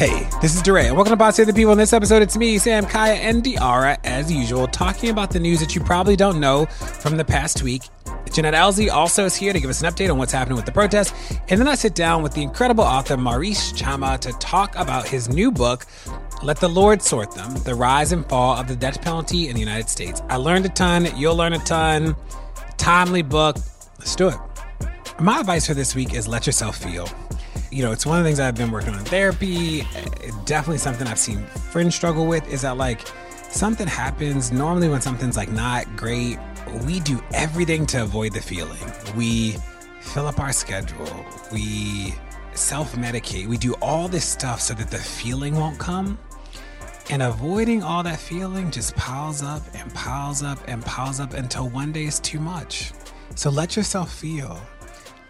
Hey, this is DeRay, and welcome to Save the People. In this episode, it's me, Sam, Kaya, and De'Ara, as usual, talking about the news that you probably don't know from the past week. Johnetta Elzie also is here to give us an update on what's happening with the protests. And then I sit down with the incredible author Maurice Chammah to talk about his new book, Let the Lord Sort Them The Rise and Fall of the Death Penalty in the United States. I learned a ton. You'll learn a ton. Timely book. Let's do it. My advice for this week is let yourself feel you know, it's one of the things I've been working on in therapy. Eh, definitely something I've seen friends struggle with is that like something happens normally when something's like not great. We do everything to avoid the feeling. We fill up our schedule. We self medicate. We do all this stuff so that the feeling won't come. And avoiding all that feeling just piles up and piles up and piles up until one day it's too much. So let yourself feel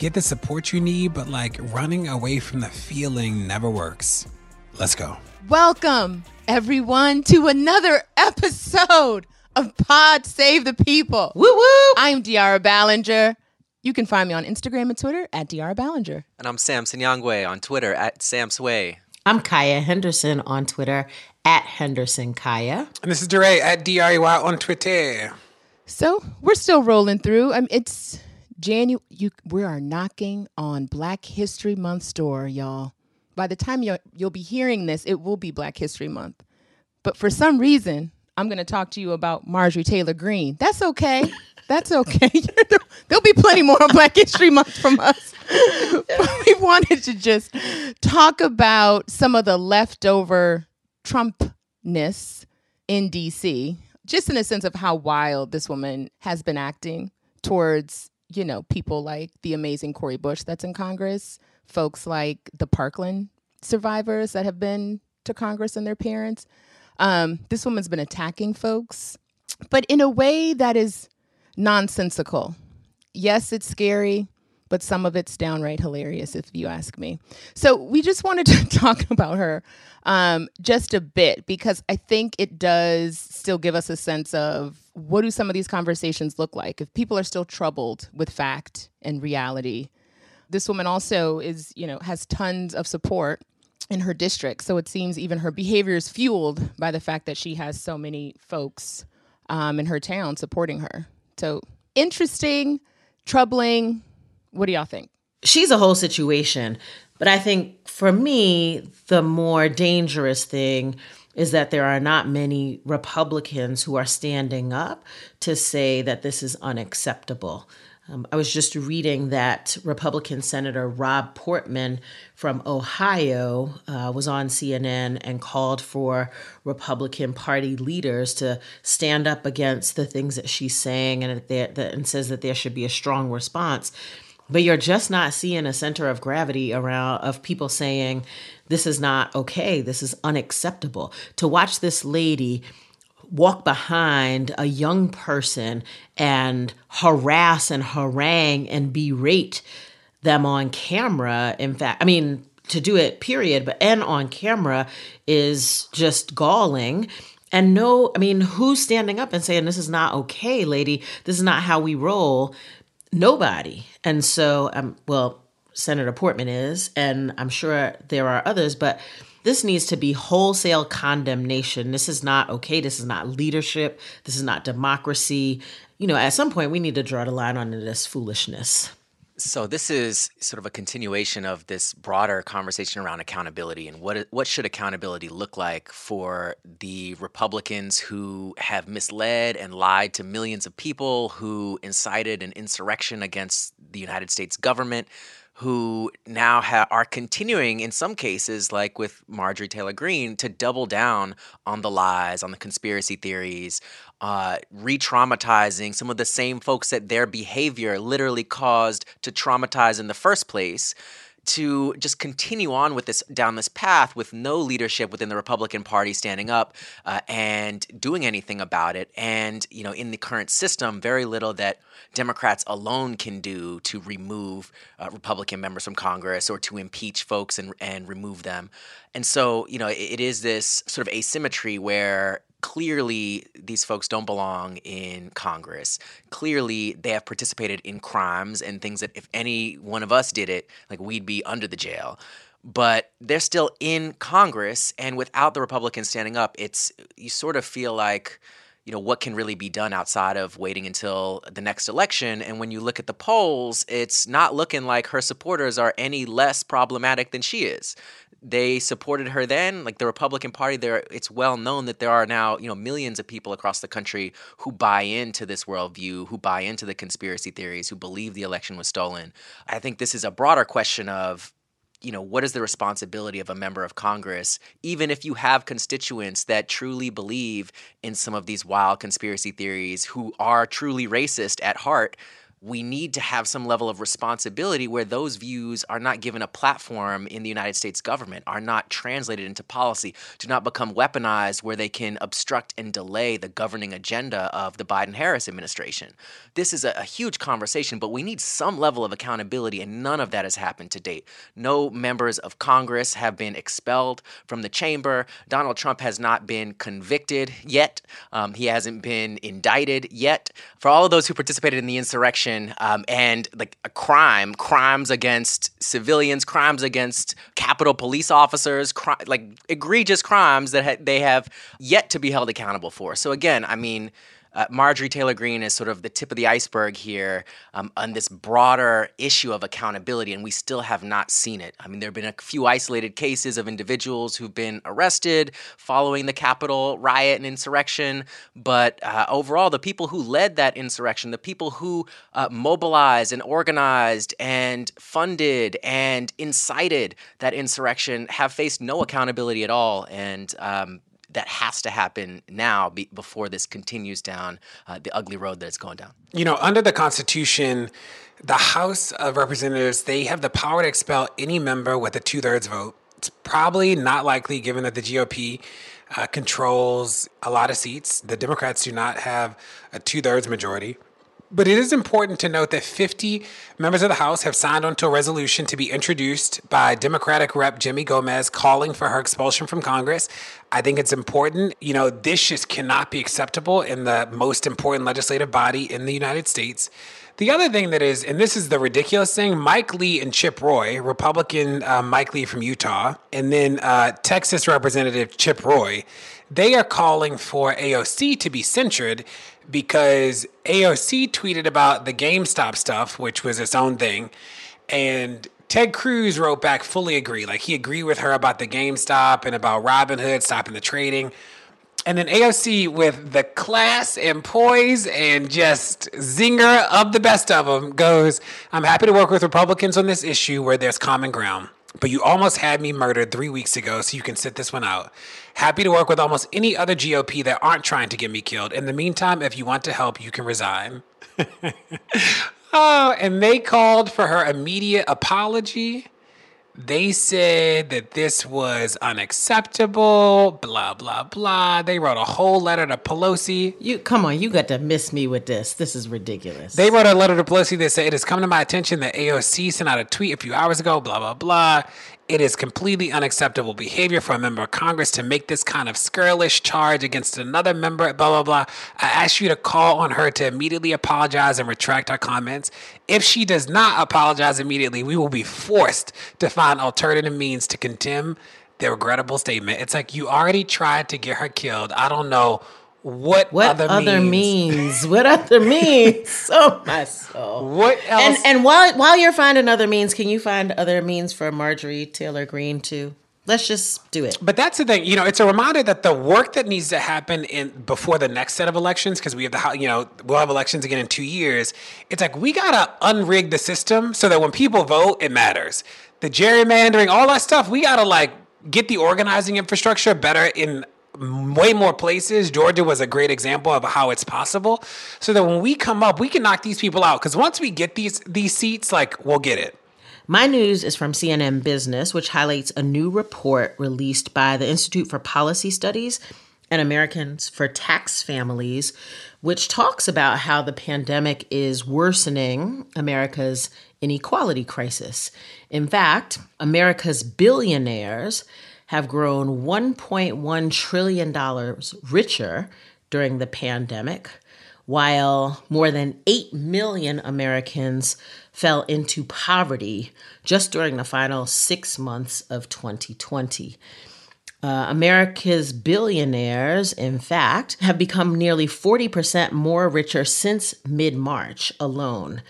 get the support you need, but like running away from the feeling never works. Let's go. Welcome, everyone, to another episode of Pod Save the People. Woo woo! I'm De'Ara Balenger. You can find me on Instagram and Twitter at De'Ara Balenger. And I'm Sam Sinyangwe on Twitter at Sam Swey. I'm Kaya Henderson on Twitter at Henderson Kaya. And this is DeRay at D-R-E-Y on Twitter. So we're still rolling through. I mean, it's January, we are knocking on Black History Month door, y'all. By the time you'll, you'll be hearing this, it will be Black History Month. But for some reason, I'm going to talk to you about Marjorie Taylor Greene. That's okay. That's okay. There'll be plenty more on Black History Month from us. but we wanted to just talk about some of the leftover Trumpness in DC, just in a sense of how wild this woman has been acting towards you know, people like the amazing Cori Bush that's in Congress, folks like the Parkland survivors that have been to Congress and their parents. Um, this woman's been attacking folks, but in a way that is nonsensical. Yes, it's scary, but some of it's downright hilarious, if you ask me. So we just wanted to talk about her um, just a bit because I think it does still give us a sense of what do some of these conversations look like if people are still troubled with fact and reality. This woman also is, you know, has tons of support in her district. So it seems even her behavior is fueled by the fact that she has so many folks um, in her town supporting her. So interesting, troubling. What do y'all think? She's a whole situation. But I think for me, the more dangerous thing is that there are not many Republicans who are standing up to say that this is unacceptable. Um, I was just reading that Republican Senator Rob Portman from Ohio uh, was on CNN and called for Republican Party leaders to stand up against the things that she's saying and, that, and says that there should be a strong response but you're just not seeing a center of gravity around of people saying this is not okay. This is unacceptable. To watch this lady walk behind a young person and harass and harangue and berate them on camera in fact i mean to do it period but and on camera is just galling. And no i mean who's standing up and saying this is not okay lady. This is not how we roll nobody. And so, um, well, Senator Portman is, and I'm sure there are others, but this needs to be wholesale condemnation. This is not okay. This is not leadership. This is not democracy. You know, at some point, we need to draw the line on this foolishness. So this is sort of a continuation of this broader conversation around accountability and what what should accountability look like for the Republicans who have misled and lied to millions of people, who incited an insurrection against the United States government, who now ha- are continuing, in some cases, like with Marjorie Taylor Greene, to double down on the lies, on the conspiracy theories, uh, re traumatizing some of the same folks that their behavior literally caused to traumatize in the first place to just continue on with this down this path with no leadership within the Republican Party standing up uh, and doing anything about it. And you know, in the current system, very little that Democrats alone can do to remove uh, Republican members from Congress or to impeach folks and and remove them. And so, you know, it, it is this sort of asymmetry where clearly these folks don't belong in Congress. Clearly they have participated in crimes and things that if any one of us did it, like we'd be under the jail. But they're still in Congress and without the Republicans standing up, it's you sort of feel like you know what can really be done outside of waiting until the next election and when you look at the polls it's not looking like her supporters are any less problematic than she is they supported her then like the republican party there it's well known that there are now you know millions of people across the country who buy into this worldview who buy into the conspiracy theories who believe the election was stolen. I think this is a broader question of you know what is the responsibility of a member of congress even if you have constituents that truly believe in some of these wild conspiracy theories who are truly racist at heart we need to have some level of responsibility where those views are not given a platform in the United States government, are not translated into policy, do not become weaponized where they can obstruct and delay the governing agenda of the Biden Harris administration. This is a, a, huge conversation, but we need some level of accountability, and none of that has happened to date. No members of Congress have been expelled from the chamber. Donald Trump has not been convicted yet, um, he hasn't been indicted yet. For all of those who participated in the insurrection, um, and like a crime, crimes against civilians, crimes against Capitol police officers, cri- like egregious crimes that ha- they have yet to be held accountable for. So again, I mean uh, Marjorie Taylor Greene is sort of the tip of the iceberg here um, on this broader issue of accountability, and we still have not seen it. I mean, there have been a few isolated cases of individuals who've been arrested following the Capitol riot and insurrection, but uh, overall, the people who led that insurrection, the people who uh, mobilized and organized and funded and incited that insurrection, have faced no accountability at all. And um, that has to happen now be, before this continues down uh, the ugly road that it's going down. You know, under the Constitution, the House of Representatives they have the power to expel any member with a two thirds vote. It's probably not likely, given that the GOP uh, controls a lot of seats. The Democrats do not have a two thirds majority. But it is important to note that 50 members of the House have signed onto a resolution to be introduced by Democratic Rep. Jimmy Gomez calling for her expulsion from Congress. I think it's important. You know, this just cannot be acceptable in the most important legislative body in the United States. The other thing that is, and this is the ridiculous thing Mike Lee and Chip Roy, Republican uh, Mike Lee from Utah, and then uh, Texas Representative Chip Roy, they are calling for AOC to be censured because AOC tweeted about the GameStop stuff, which was its own thing, and Ted Cruz wrote back fully agree. Like he agreed with her about the GameStop and about Robinhood stopping the trading. And then AOC with the class and poise and just zinger of the best of them goes, I'm happy to work with Republicans on this issue where there's common ground. But you almost had me murdered three weeks ago, so you can sit this one out. Happy to work with almost any other GOP that aren't trying to get me killed. In the meantime, if you want to help, you can resign. oh, and they called for her immediate apology. They said that this was unacceptable, blah, blah, blah. They wrote a whole letter to Pelosi. You come on, you got to miss me with this. This is ridiculous. They wrote a letter to Pelosi that said it has come to my attention that AOC sent out a tweet a few hours ago, blah, blah, blah. It is completely unacceptable behavior for a member of Congress to make this kind of scurrilous charge against another member, blah, blah, blah. I ask you to call on her to immediately apologize and retract our comments. If she does not apologize immediately, we will be forced to find alternative means to condemn the regrettable statement. It's like you already tried to get her killed. I don't know what, what other, other means? means? What other means? Oh my soul. What else? And and while while you're finding other means, can you find other means for Marjorie Taylor Greene too? Let's just do it. But that's the thing, you know, it's a reminder that the work that needs to happen in before the next set of elections, because we have the, you know, we'll have elections again in two years. It's like we gotta unrig the system so that when people vote, it matters. The gerrymandering, all that stuff, we gotta like get the organizing infrastructure better in way more places. Georgia was a great example of how it's possible. So that when we come up, we can knock these people out. Because once we get these these seats, like we'll get it. My news is from CNN Business, which highlights a new report released by the Institute for Policy Studies and Americans for Tax Families, which talks about how the pandemic is worsening America's inequality crisis. In fact, America's billionaires have grown $1.1 trillion richer during the pandemic, while more than 8 million Americans fell into poverty just during the final six months of 2020. Uh, America's billionaires, in fact, have become nearly 40% more richer since mid March alone.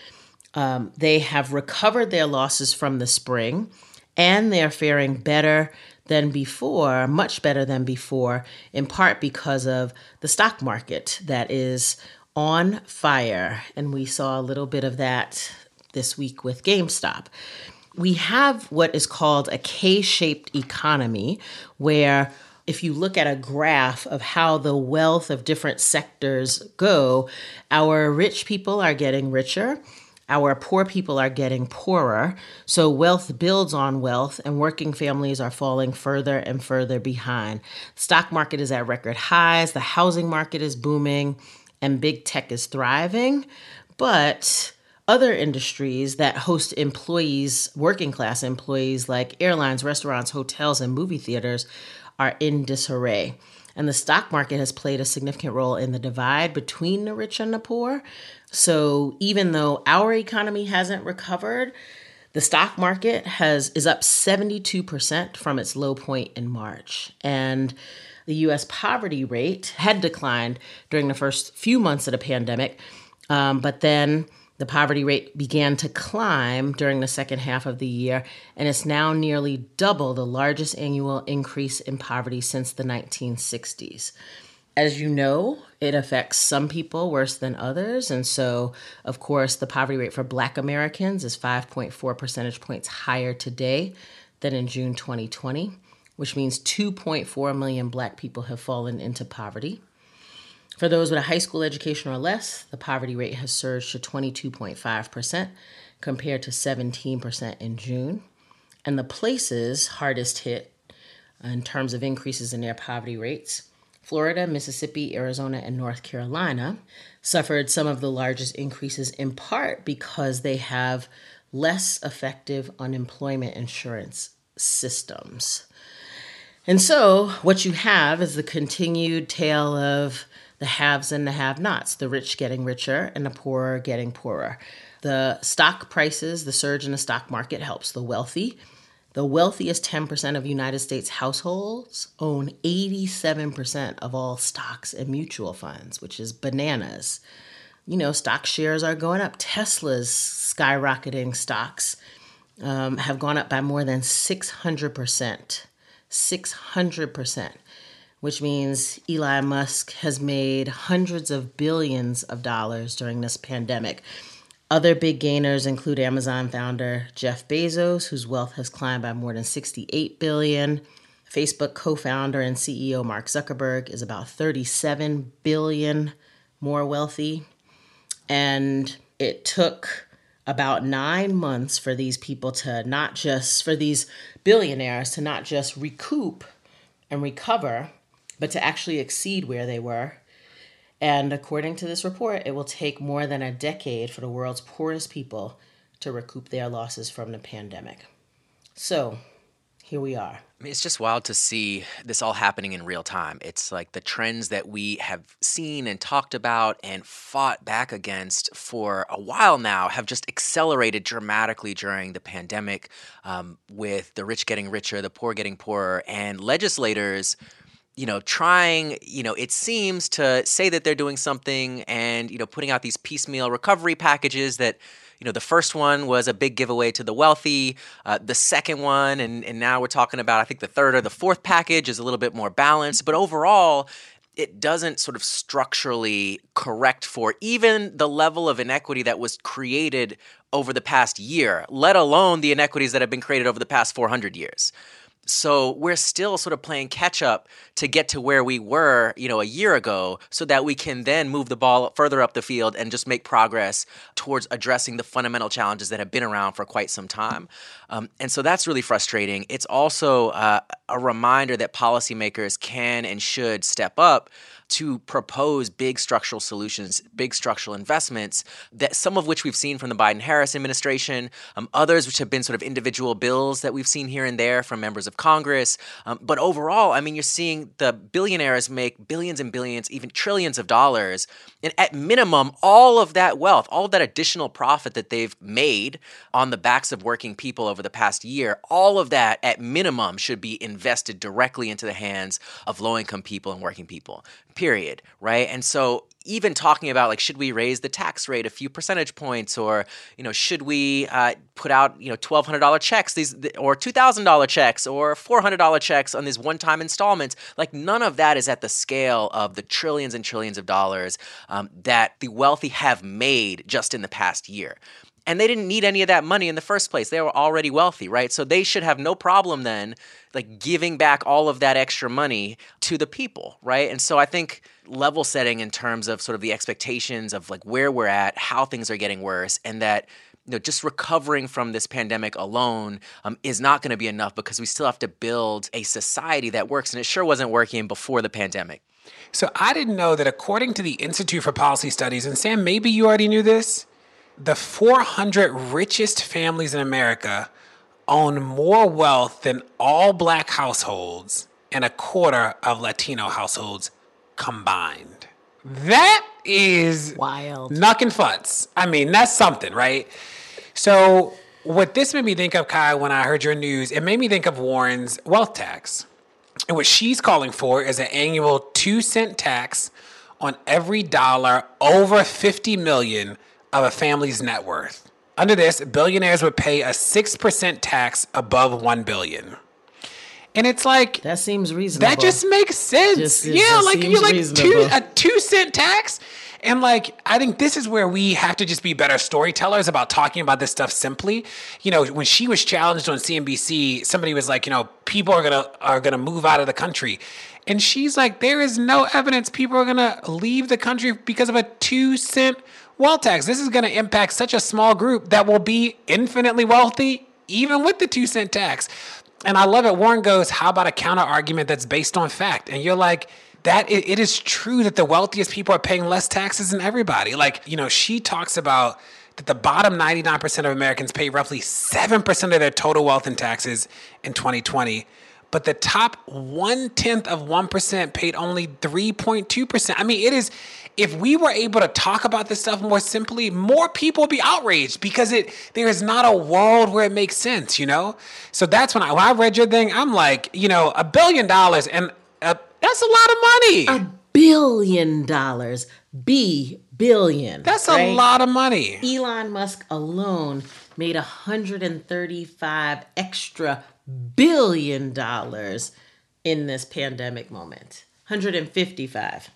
Um, they have recovered their losses from the spring and they're faring better than before, much better than before, in part because of the stock market that is on fire. And we saw a little bit of that this week with GameStop. We have what is called a K shaped economy, where if you look at a graph of how the wealth of different sectors go, our rich people are getting richer. Our poor people are getting poorer. So wealth builds on wealth, and working families are falling further and further behind. Stock market is at record highs. The housing market is booming, and big tech is thriving. But other industries that host employees, working class employees like airlines, restaurants, hotels, and movie theaters, are in disarray. And the stock market has played a significant role in the divide between the rich and the poor. So even though our economy hasn't recovered, the stock market has is up 72% from its low point in March. And the US poverty rate had declined during the first few months of the pandemic. Um, but then the poverty rate began to climb during the second half of the year, and it's now nearly double the largest annual increase in poverty since the 1960s. As you know, it affects some people worse than others. And so, of course, the poverty rate for Black Americans is 5.4 percentage points higher today than in June 2020, which means 2.4 million Black people have fallen into poverty. For those with a high school education or less, the poverty rate has surged to 22.5% compared to 17% in June. And the places hardest hit uh, in terms of increases in their poverty rates Florida, Mississippi, Arizona, and North Carolina suffered some of the largest increases in part because they have less effective unemployment insurance systems. And so, what you have is the continued tale of the haves and the have nots, the rich getting richer and the poor getting poorer. The stock prices, the surge in the stock market helps the wealthy. The wealthiest 10% of United States households own 87% of all stocks and mutual funds, which is bananas. You know, stock shares are going up. Tesla's skyrocketing stocks um, have gone up by more than 600%. 600% which means Elon Musk has made hundreds of billions of dollars during this pandemic. Other big gainers include Amazon founder Jeff Bezos, whose wealth has climbed by more than 68 billion. Facebook co-founder and CEO Mark Zuckerberg is about 37 billion more wealthy. And it took about 9 months for these people to not just for these billionaires to not just recoup and recover but to actually exceed where they were. And according to this report, it will take more than a decade for the world's poorest people to recoup their losses from the pandemic. So, here we are. I mean, it's just wild to see this all happening in real time. It's like the trends that we have seen and talked about and fought back against for a while now have just accelerated dramatically during the pandemic, um, with the rich getting richer, the poor getting poorer, and legislators you know, trying, you know, it seems to say that they're doing something and, you know, putting out these piecemeal recovery packages that, you know, the first one was a big giveaway to the wealthy. Uh, the second one, and, and now we're talking about, I think the third or the fourth package is a little bit more balanced. But overall, it doesn't sort of structurally correct for even the level of inequity that was created over the past year, let alone the inequities that have been created over the past 400 years. So we're still sort of playing catch up to get to where we were, you know, a year ago so that we can then move the ball further up the field and just make progress towards addressing the fundamental challenges that have been around for quite some time. Um, and so that's really frustrating. It's also uh, a reminder that policymakers can and should step up to propose big structural solutions, big structural investments, that some of which we've seen from the Biden Harris administration, um, others which have been sort of individual bills that we've seen here and there from members of Congress. Um, but overall, I mean, you're seeing the billionaires make billions and billions, even trillions of dollars. And at minimum, all of that wealth, all of that additional profit that they've made on the backs of working people over the past year, all of that at minimum should be invested directly into the hands of low income people and working people period, right? And so even talking about like should we raise the tax rate a few percentage points or you know should we uh, put out you know $1200 checks these or $2000 checks or $400 checks on these one-time installments like none of that is at the scale of the trillions and trillions of dollars um, that the wealthy have made just in the past year and they didn't need any of that money in the first place. They were already wealthy, right? So they should have no problem then like giving back all of that extra money to the people, right? And so I think level setting in terms of sort of the expectations of like where we're at, how things are getting worse, and that you know, just recovering from this pandemic alone um, is not going to be enough because we still have to build a society that works, and it sure wasn't working before the pandemic. So I didn't know that according to the Institute for Policy Studies, and Sam, maybe you already knew this, the 400 richest families in America own more wealth than all black households and a quarter of Latino households combined. That is wild. Knuckin' futz. I mean, that's something, right? So, what this made me think of, Kai, when I heard your news, it made me think of Warren's wealth tax. And what she's calling for is an annual two cent tax on every dollar over 50 million of a family's net worth. Under this, billionaires would pay a 6% tax above 1 billion. And it's like that seems reasonable. That just makes sense. Just, yeah, like you're like two, a two cent tax. And like I think this is where we have to just be better storytellers about talking about this stuff simply. You know, when she was challenged on CNBC, somebody was like, you know, people are gonna are gonna move out of the country. And she's like, there is no evidence people are gonna leave the country because of a two cent wealth tax. This is to impact such a small group that will be infinitely wealthy, even with the two cent tax. And I love it. Warren goes, How about a counter argument that's based on fact? And you're like, that it, it is true that the wealthiest people are paying less taxes than everybody. Like, you know, she talks about that the bottom 99% of Americans pay roughly 7% of their total wealth in taxes in 2020 but the top one tenth of 1% paid only 3.2%. I mean, it is, if we were able to talk about this stuff more simply, more people would be outraged because it there is not a world where it makes sense, you know? So that's when I, when I read your thing, I'm like, you know, a billion dollars and a, that's a lot of money. A billion dollars. B billion. That's right? a lot of money. Elon Musk alone made 135 extra billion dollars in this pandemic moment. 155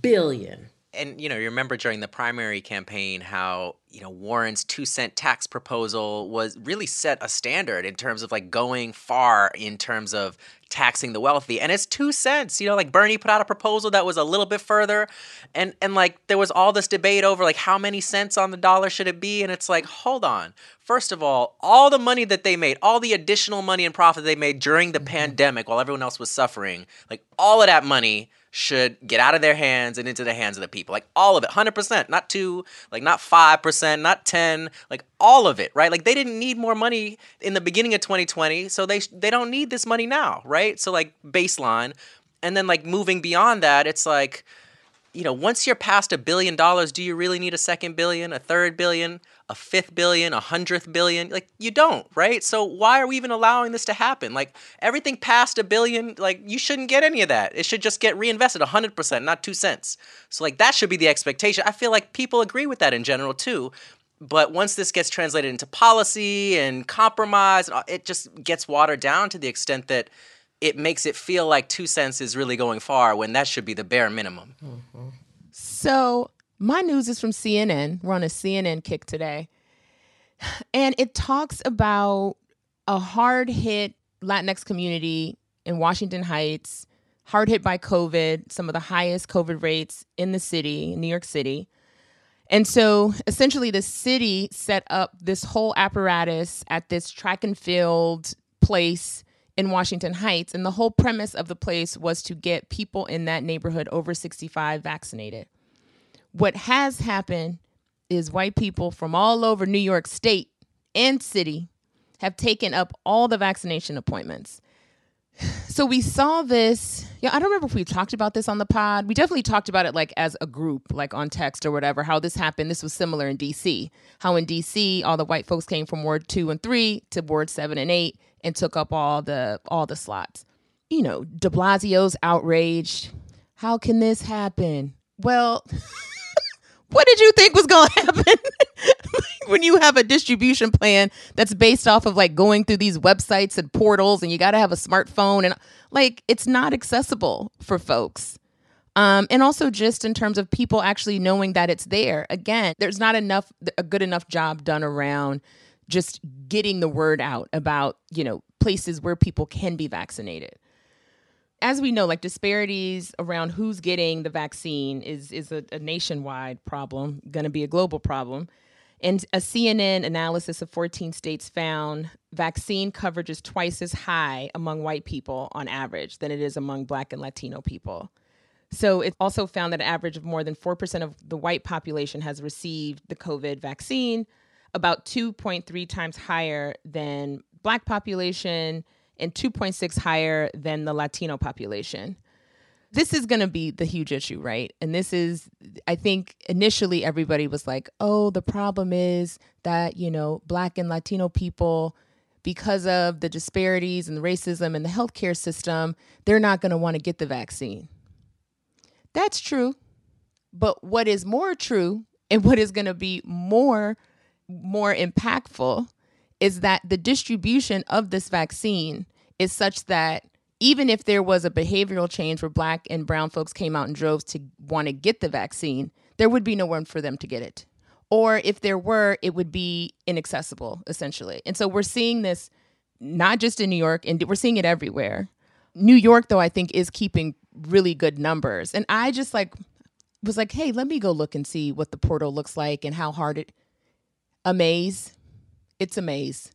billion. And you know, you remember during the primary campaign how, you know, Warren's 2 cent tax proposal was really set a standard in terms of like going far in terms of taxing the wealthy and it's 2 cents. You know, like Bernie put out a proposal that was a little bit further and and like there was all this debate over like how many cents on the dollar should it be and it's like, hold on. First of all, all the money that they made, all the additional money and profit they made during the mm-hmm. pandemic while everyone else was suffering, like all of that money should get out of their hands and into the hands of the people. Like all of it, 100%, not 2, like not 5%, not 10, like all of it, right? Like they didn't need more money in the beginning of 2020, so they they don't need this money now, right? So like baseline. And then like moving beyond that, it's like you know, once you're past a billion dollars, do you really need a second billion, a third billion, a fifth billion, a hundredth billion? Like, you don't, right? So, why are we even allowing this to happen? Like, everything past a billion, like, you shouldn't get any of that. It should just get reinvested 100%, not two cents. So, like, that should be the expectation. I feel like people agree with that in general, too. But once this gets translated into policy and compromise, it just gets watered down to the extent that it makes it feel like two cents is really going far when that should be the bare minimum. Mm-hmm. So, my news is from CNN. We're on a CNN kick today. And it talks about a hard hit Latinx community in Washington Heights, hard hit by COVID, some of the highest COVID rates in the city, in New York City. And so essentially, the city set up this whole apparatus at this track and field place in Washington Heights. And the whole premise of the place was to get people in that neighborhood over 65 vaccinated. What has happened is white people from all over New York State and city have taken up all the vaccination appointments. So we saw this. Yeah, I don't remember if we talked about this on the pod. We definitely talked about it like as a group, like on text or whatever, how this happened. This was similar in DC. How in DC all the white folks came from Ward 2 and 3 to Ward 7 and 8 and took up all the all the slots. You know, De Blasio's outraged. How can this happen? Well, what did you think was going to happen when you have a distribution plan that's based off of like going through these websites and portals and you got to have a smartphone and like it's not accessible for folks. Um, and also just in terms of people actually knowing that it's there. Again there's not enough a good enough job done around just getting the word out about you know places where people can be vaccinated as we know, like disparities around who's getting the vaccine is is a, a nationwide problem, going to be a global problem. And a CNN analysis of 14 states found vaccine coverage is twice as high among white people on average than it is among Black and Latino people. So it also found that an average of more than 4% of the white population has received the COVID vaccine, about 2.3 times higher than Black population and 2.6 higher than the Latino population. This is going to be the huge issue, right? And this is, I think initially everybody was like, oh, the problem is that, you know, Black and Latino people, because of the disparities and the racism in the healthcare system, they're not going to want to get the vaccine. That's true. But what is more true and what is going to be more more impactful is that the distribution of this vaccine is such that even if there was a behavioral change where black and brown folks came out in droves to want to get the vaccine, there would be no one for them to get it. Or if there were, it would be inaccessible, essentially. And so we're seeing this not just in New York, and we're seeing it everywhere. New York, though, I think is keeping really good numbers. And I just like was like, hey, let me go look and see what the portal looks like and how hard it a maze it's a maze.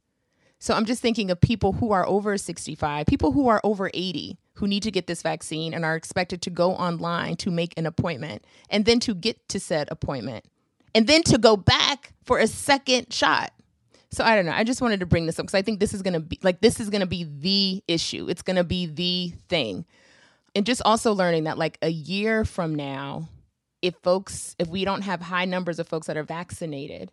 So I'm just thinking of people who are over 65, people who are over 80 who need to get this vaccine and are expected to go online to make an appointment and then to get to said appointment and then to go back for a second shot. So I don't know. I just wanted to bring this up because I think this is going to be like this is going to be the issue. It's going to be the thing. And just also learning that like a year from now, if folks if we don't have high numbers of folks that are vaccinated,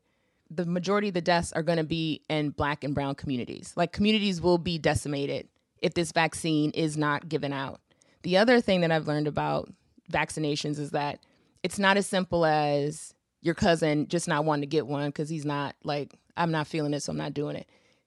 the majority of the deaths are going to be in black and brown communities. Like communities will be decimated if this vaccine is not given out. The other thing that I've learned about vaccinations is that it's not as simple as your cousin just not wanting to get one because he's not like, I'm not feeling it, so I'm not doing it.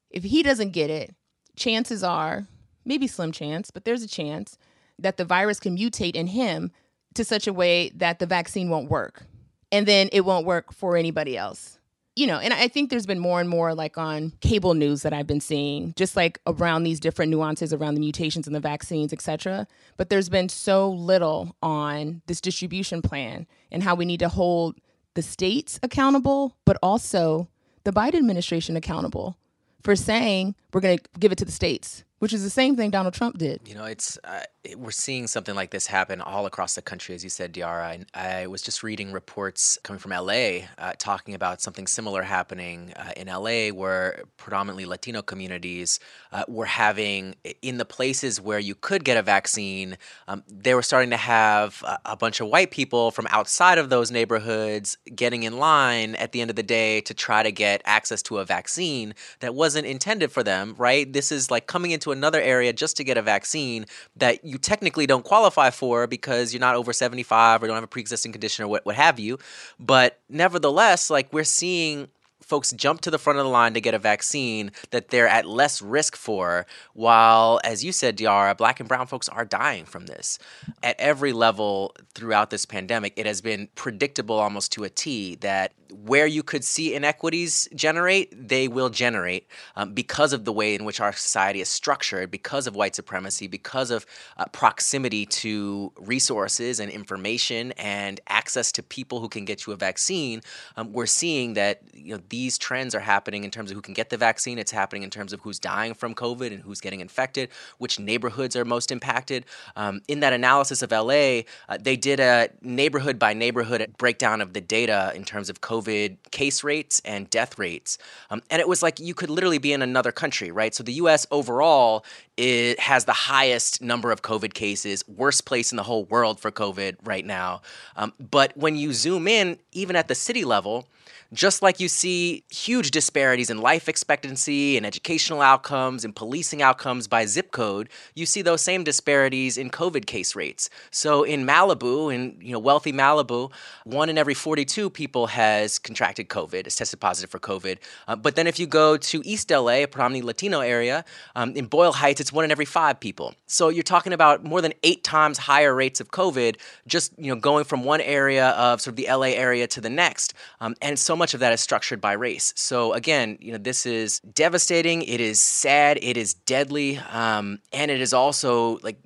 If he doesn't get it, chances are, maybe slim chance, but there's a chance that the virus can mutate in him to such a way that the vaccine won't work. And then it won't work for anybody else you know, and I think there's been more and more like on cable news that I've been seeing, just like around these different nuances around the mutations and the vaccines, et cetera. But there's been so little on this distribution plan and how we need to hold the states accountable, but also the Biden administration accountable for saying we're going to give it to the states which is the same thing Donald Trump did. You know, it's uh, it, we're seeing something like this happen all across the country, as you said, De'Ara. I, I was just reading reports coming from LA uh, talking about something similar happening uh, in LA, where predominantly Latino communities uh, were having in the places where you could get a vaccine, um, they were starting to have a, a bunch of white people from outside of those neighborhoods getting in line at the end of the day to try to get access to a vaccine that wasn't intended for them. Right? This is like coming into another area just to get a vaccine that you technically don't qualify for because you're not over 75 or don't have a pre-existing condition or what, what have you. But nevertheless, like we're seeing folks jump to the front of the line to get a vaccine that they're at less risk for, while, as you said, De'Ara, black and brown folks are dying from this. At every level throughout this pandemic, it has been predictable almost to a T that where you could see inequities generate, they will generate um, because of the way in which our society is structured, because of white supremacy, because of uh, proximity to resources and information and access to people who can get you a vaccine. Um, we're seeing that you know these trends are happening in terms of who can get the vaccine. It's happening in terms of who's dying from COVID and who's getting infected, which neighborhoods are most impacted. Um, in that analysis of LA, uh, they did a neighborhood by neighborhood breakdown of the data in terms of COVID case rates and death rates. Um, and it was like you could literally be in another country, right? So the US overall it has the highest number of COVID cases, worst place in the whole world for COVID right now. Um, but when you zoom in, even at the city level, just like you see huge disparities in life expectancy and educational outcomes and policing outcomes by zip code, you see those same disparities in COVID case rates. So in Malibu, in you know wealthy Malibu, one in every 42 people has contracted COVID, has tested positive for COVID. Uh, but then if you go to East LA, a predominantly Latino area, um, in Boyle Heights, it's one in every five people. So you're talking about more than eight times higher rates of COVID just you know going from one area of sort of the LA area to the next, um, and so much of that is structured by race. So again, you know, this is devastating. It is sad. It is deadly, um, and it is also like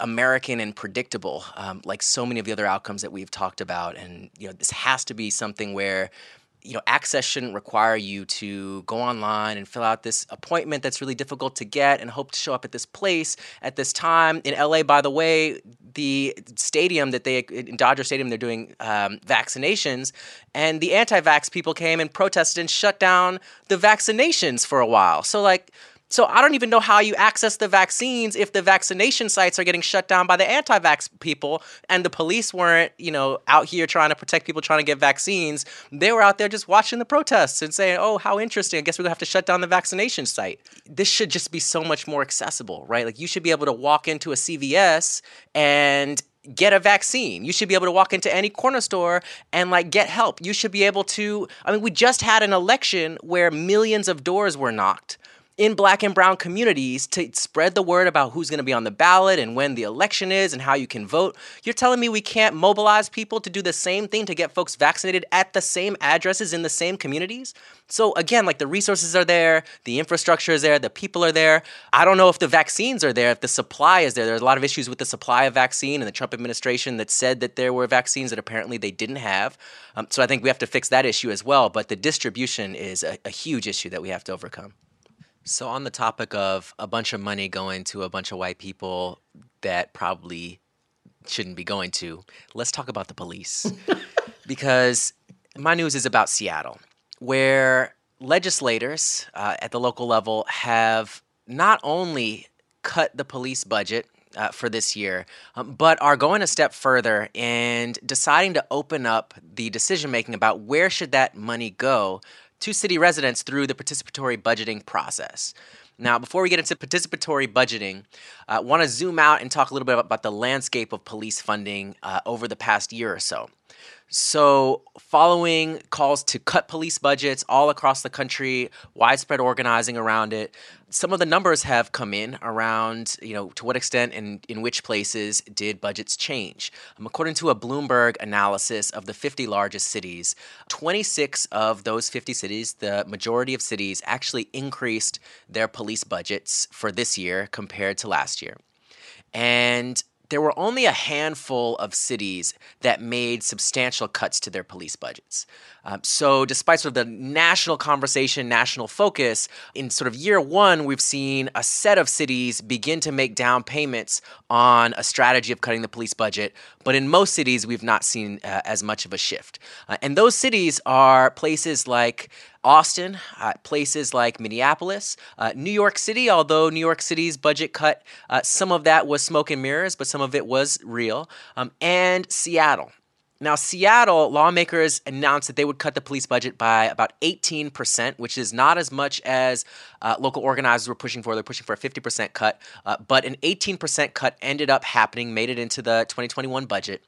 American and predictable, um, like so many of the other outcomes that we've talked about. And you know, this has to be something where you know, access shouldn't require you to go online and fill out this appointment that's really difficult to get and hope to show up at this place at this time. In LA, by the way, the stadium that they, in Dodger Stadium, they're doing um, vaccinations, and the anti vax people came and protested and shut down the vaccinations for a while. So, like, so I don't even know how you access the vaccines if the vaccination sites are getting shut down by the anti-vax people and the police weren't, you know, out here trying to protect people trying to get vaccines. They were out there just watching the protests and saying, "Oh, how interesting. I guess we're going to have to shut down the vaccination site." This should just be so much more accessible, right? Like you should be able to walk into a CVS and get a vaccine. You should be able to walk into any corner store and like get help. You should be able to I mean, we just had an election where millions of doors were knocked in black and brown communities to spread the word about who's going to be on the ballot and when the election is and how you can vote. You're telling me we can't mobilize people to do the same thing to get folks vaccinated at the same addresses in the same communities? So again, like the resources are there, the infrastructure is there, the people are there. I don't know if the vaccines are there, if the supply is there. There's a lot of issues with the supply of vaccine and the Trump administration that said that there were vaccines that apparently they didn't have. Um, so I think we have to fix that issue as well. But the distribution is a, a huge issue that we have to overcome. So, on the topic of a bunch of money going to a bunch of white people that probably shouldn't be going to, let's talk about the police. because my news is about Seattle, where legislators uh, at the local level have not only cut the police budget uh, for this year, um, but are going a step further and deciding to open up the decision making about where should that money go to city residents through the participatory budgeting process. Now, before we get into participatory budgeting, I uh, want to zoom out and talk a little bit about the landscape of police funding uh, over the past year or so. So, following calls to cut police budgets all across the country, widespread organizing around it, some of the numbers have come in around, you know, to what extent and in which places did budgets change. Um, according to a Bloomberg analysis of the 50 largest cities, 26 of those 50 cities, the majority of cities, actually increased their police budgets for this year compared to last year. And there were only a handful of cities that made substantial cuts to their police budgets. Um, so, despite sort of the national conversation, national focus, in sort of year one, we've seen a set of cities begin to make down payments on a strategy of cutting the police budget. But in most cities, we've not seen uh, as much of a shift. Uh, and those cities are places like Austin, uh, places like Minneapolis, uh, New York City, although New York City's budget cut, uh, some of that was smoke and mirrors, but some of it was real, um, and Seattle. Now, Seattle lawmakers announced that they would cut the police budget by about 18%, which is not as much as uh, local organizers were pushing for. They're pushing for a 50% cut, uh, but an 18% cut ended up happening, made it into the 2021 budget.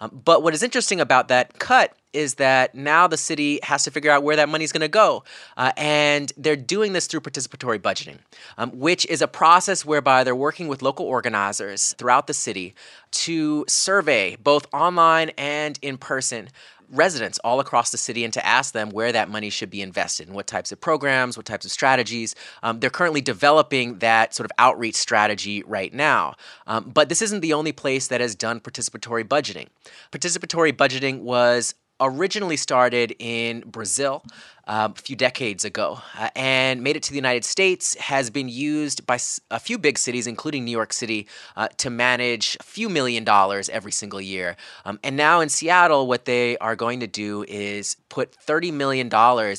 Um, but what is interesting about that cut is that now the city has to figure out where that money is going to go. Uh, and they're doing this through participatory budgeting, um, which is a process whereby they're working with local organizers throughout the city to survey, both online and in person, residents all across the city and to ask them where that money should be invested and what types of programs, what types of strategies. Um, they're currently developing that sort of outreach strategy right now. Um, but this isn't the only place that has done participatory budgeting. Participatory budgeting was originally started in Brazil a few decades ago uh, and made it to the United States, has been used by a few big cities, including New York City, uh, to manage a few million dollars every single year. Um, and now in Seattle, what they are going to do is put $30 million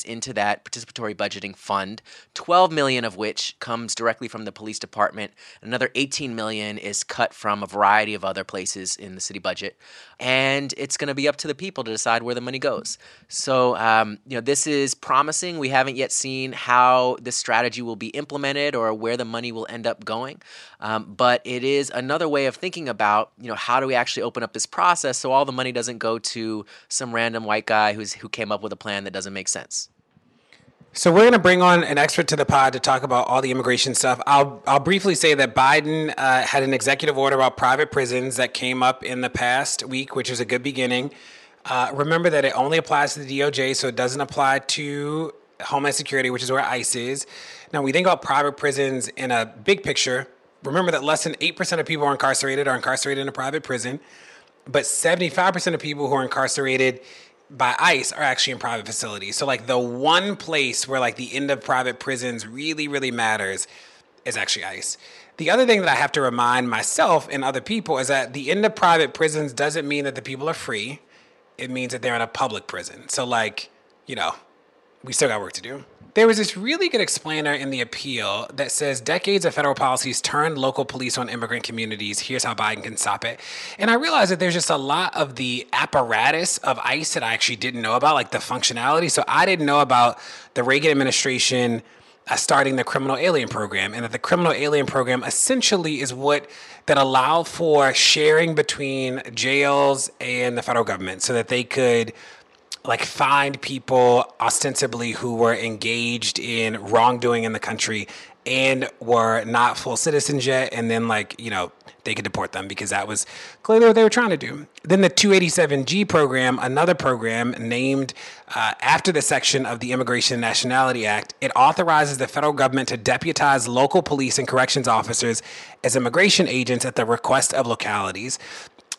into that participatory budgeting fund, 12 million of which comes directly from the police department. Another 18 million is cut from a variety of other places in the city budget. And it's going to be up to the people to decide where the money goes. So, um, you know, this is promising. We haven't yet seen how this strategy will be implemented or where the money will end up going. Um, but it is another way of thinking about, you know, how do we actually open up this process so all the money doesn't go to some random white guy who's who came up with a plan that doesn't make sense. So we're going to bring on an expert to the pod to talk about all the immigration stuff. I'll I'll briefly say that Biden uh, had an executive order about private prisons that came up in the past week, which is a good beginning. Uh, remember that it only applies to the DOJ, so it doesn't apply to Homeland Security, which is where ICE is. Now, we think about private prisons in a big picture. Remember that less than 8% of people are incarcerated are incarcerated in a private prison, but 75% of people who are incarcerated by ICE are actually in private facilities. So, like, the one place where, like, the end of private prisons really, really matters is actually ICE. The other thing that I have to remind myself and other people is that the end of private prisons doesn't mean that the people are free it means that they're in a public prison. So, like, you know, we still got work to do. There was this really good explainer in the appeal that says decades of federal policies turned local police on immigrant communities. Here's how Biden can stop it. And I realized that there's just a lot of the apparatus of ICE that I actually didn't know about, like the functionality. So I didn't know about the Reagan administration uh, starting the criminal alien program, and that the criminal alien program essentially is what that allowed for sharing between jails and the federal government, so that they could like find people ostensibly who were engaged in wrongdoing in the country and were not full citizens yet, and then like you know they could deport them because that was clearly what they were trying to do. Then the 287G program, another program named uh, after the section of the Immigration and Nationality Act, it authorizes the federal government to deputize local police and corrections officers as immigration agents at the request of localities.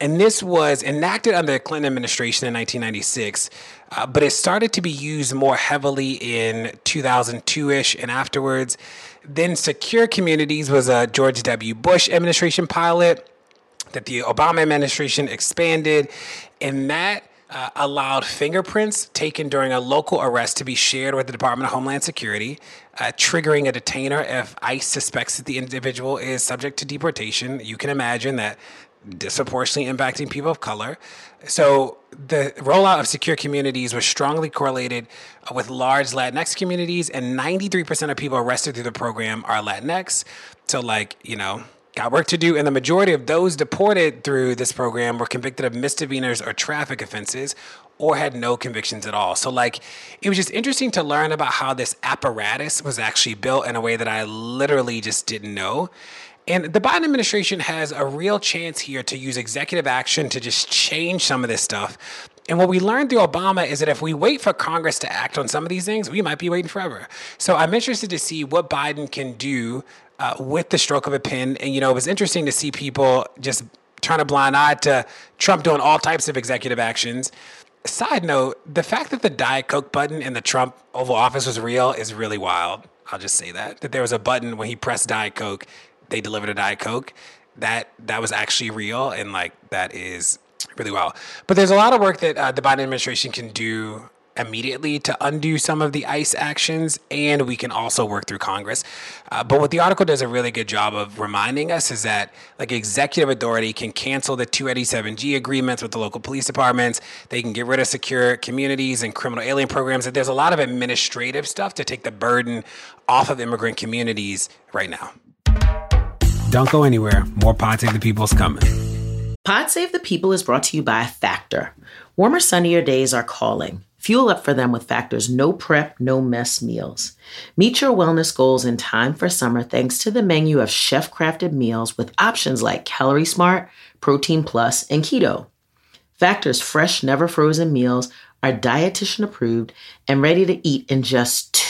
And this was enacted under the Clinton administration in 1996, uh, but it started to be used more heavily in 2002 ish and afterwards. Then Secure Communities was a George W. Bush administration pilot that the Obama administration expanded, and that uh, allowed fingerprints taken during a local arrest to be shared with the Department of Homeland Security, uh, triggering a detainer if ICE suspects that the individual is subject to deportation. You can imagine that disproportionately impacting people of color. So the rollout of secure communities was strongly correlated with large Latinx communities, and 93% of people arrested through the program are Latinx. So, like, you know, got work to do. And the majority of those deported through this program were convicted of misdemeanors or traffic offenses or had no convictions at all. So, like, it was just interesting to learn about how this apparatus was actually built in a way that I literally just didn't know. And the Biden administration has a real chance here to use executive action to just change some of this stuff. And what we learned through Obama is that if we wait for Congress to act on some of these things, we might be waiting forever. So I'm interested to see what Biden can do uh, with the stroke of a pen. And, you know, it was interesting to see people just turn a blind eye to Trump doing all types of executive actions. Side note, the fact that the Diet Coke button in the Trump Oval Office was real is really wild. I'll just say that. That there was a button when he pressed Diet Coke they delivered a Diet Coke. That that was actually real, and like that is really well. But there's a lot of work that uh, the Biden administration can do immediately to undo some of the ICE actions, and we can also work through Congress. Uh, but what the article does a really good job of reminding us is that like executive authority can cancel the 287G agreements with the local police departments. They can get rid of secure communities and criminal alien programs. That there's a lot of administrative stuff to take the burden off of immigrant communities right now. Don't go anywhere. More Pod Save the People is coming. Pod Save the People is brought to you by Factor. Warmer, sunnier days are calling. Fuel up for them with Factor's no prep, no mess meals. Meet your wellness goals in time for summer thanks to the menu of chef crafted meals with options like Calorie Smart, Protein Plus, and Keto. Factor's fresh, never frozen meals are dietitian approved and ready to eat in just two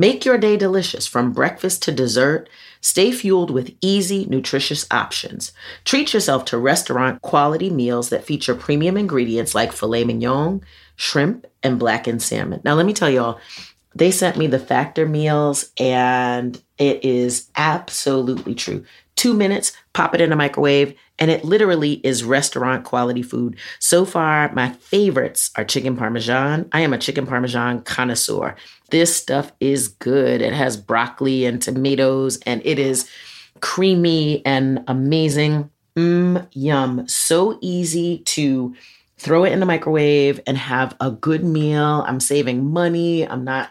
Make your day delicious from breakfast to dessert. Stay fueled with easy, nutritious options. Treat yourself to restaurant quality meals that feature premium ingredients like filet mignon, shrimp, and blackened salmon. Now, let me tell y'all, they sent me the Factor meals, and it is absolutely true. Two minutes, pop it in a microwave, and it literally is restaurant quality food. So far, my favorites are chicken parmesan. I am a chicken parmesan connoisseur. This stuff is good. It has broccoli and tomatoes, and it is creamy and amazing. Mmm, yum. So easy to throw it in the microwave and have a good meal. I'm saving money. I'm not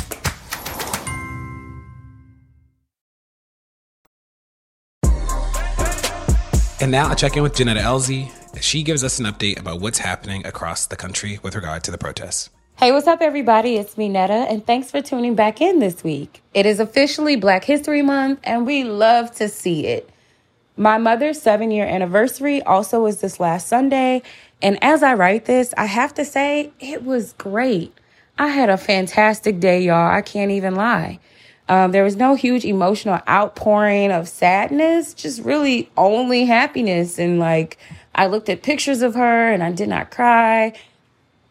And now I check in with Johnetta Elzie. She gives us an update about what's happening across the country with regard to the protests. Hey, what's up, everybody? It's me, Netta, and thanks for tuning back in this week. It is officially Black History Month, and we love to see it. My mother's seven year anniversary also was this last Sunday, and as I write this, I have to say it was great. I had a fantastic day, y'all. I can't even lie. Um, there was no huge emotional outpouring of sadness, just really only happiness. And like, I looked at pictures of her and I did not cry.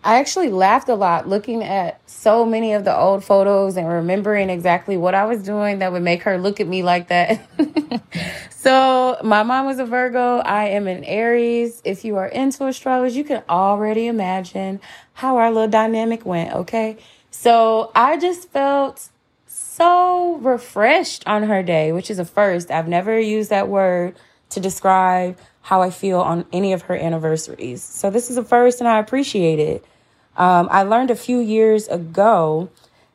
I actually laughed a lot looking at so many of the old photos and remembering exactly what I was doing that would make her look at me like that. so, my mom was a Virgo. I am an Aries. If you are into astrology, you can already imagine how our little dynamic went, okay? So, I just felt so refreshed on her day, which is a first. I've never used that word to describe how I feel on any of her anniversaries. So this is a first, and I appreciate it. Um, I learned a few years ago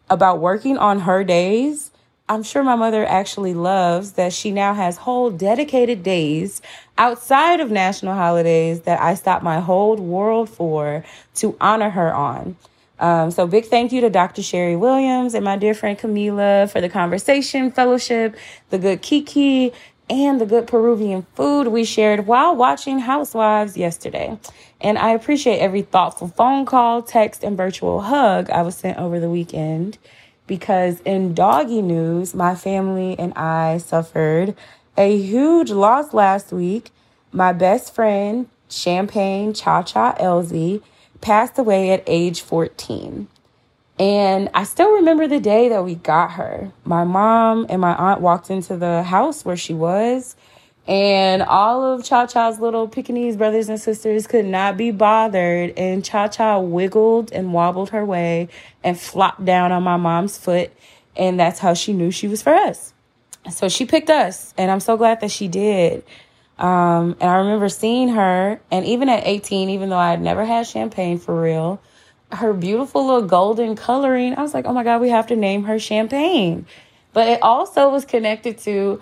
about working on her days. I'm sure my mother actually loves that she now has whole dedicated days outside of national holidays that I stop my whole world for to honor her on. Um, so big thank you to Dr. Sherry Williams and my dear friend Camila for the conversation, fellowship, the good Kiki, and the good Peruvian food we shared while watching Housewives yesterday. And I appreciate every thoughtful phone call, text, and virtual hug I was sent over the weekend because in doggy news, my family and I suffered a huge loss last week. My best friend, Champagne Cha Cha Elzie, passed away at age 14. And I still remember the day that we got her. My mom and my aunt walked into the house where she was, and all of Cha Cha's little Pekingese brothers and sisters could not be bothered. And Cha Cha wiggled and wobbled her way and flopped down on my mom's foot. And that's how she knew she was for us. So she picked us, and I'm so glad that she did. Um, and I remember seeing her, and even at 18, even though I had never had champagne for real, her beautiful little golden coloring, I was like, oh my God, we have to name her Champagne. But it also was connected to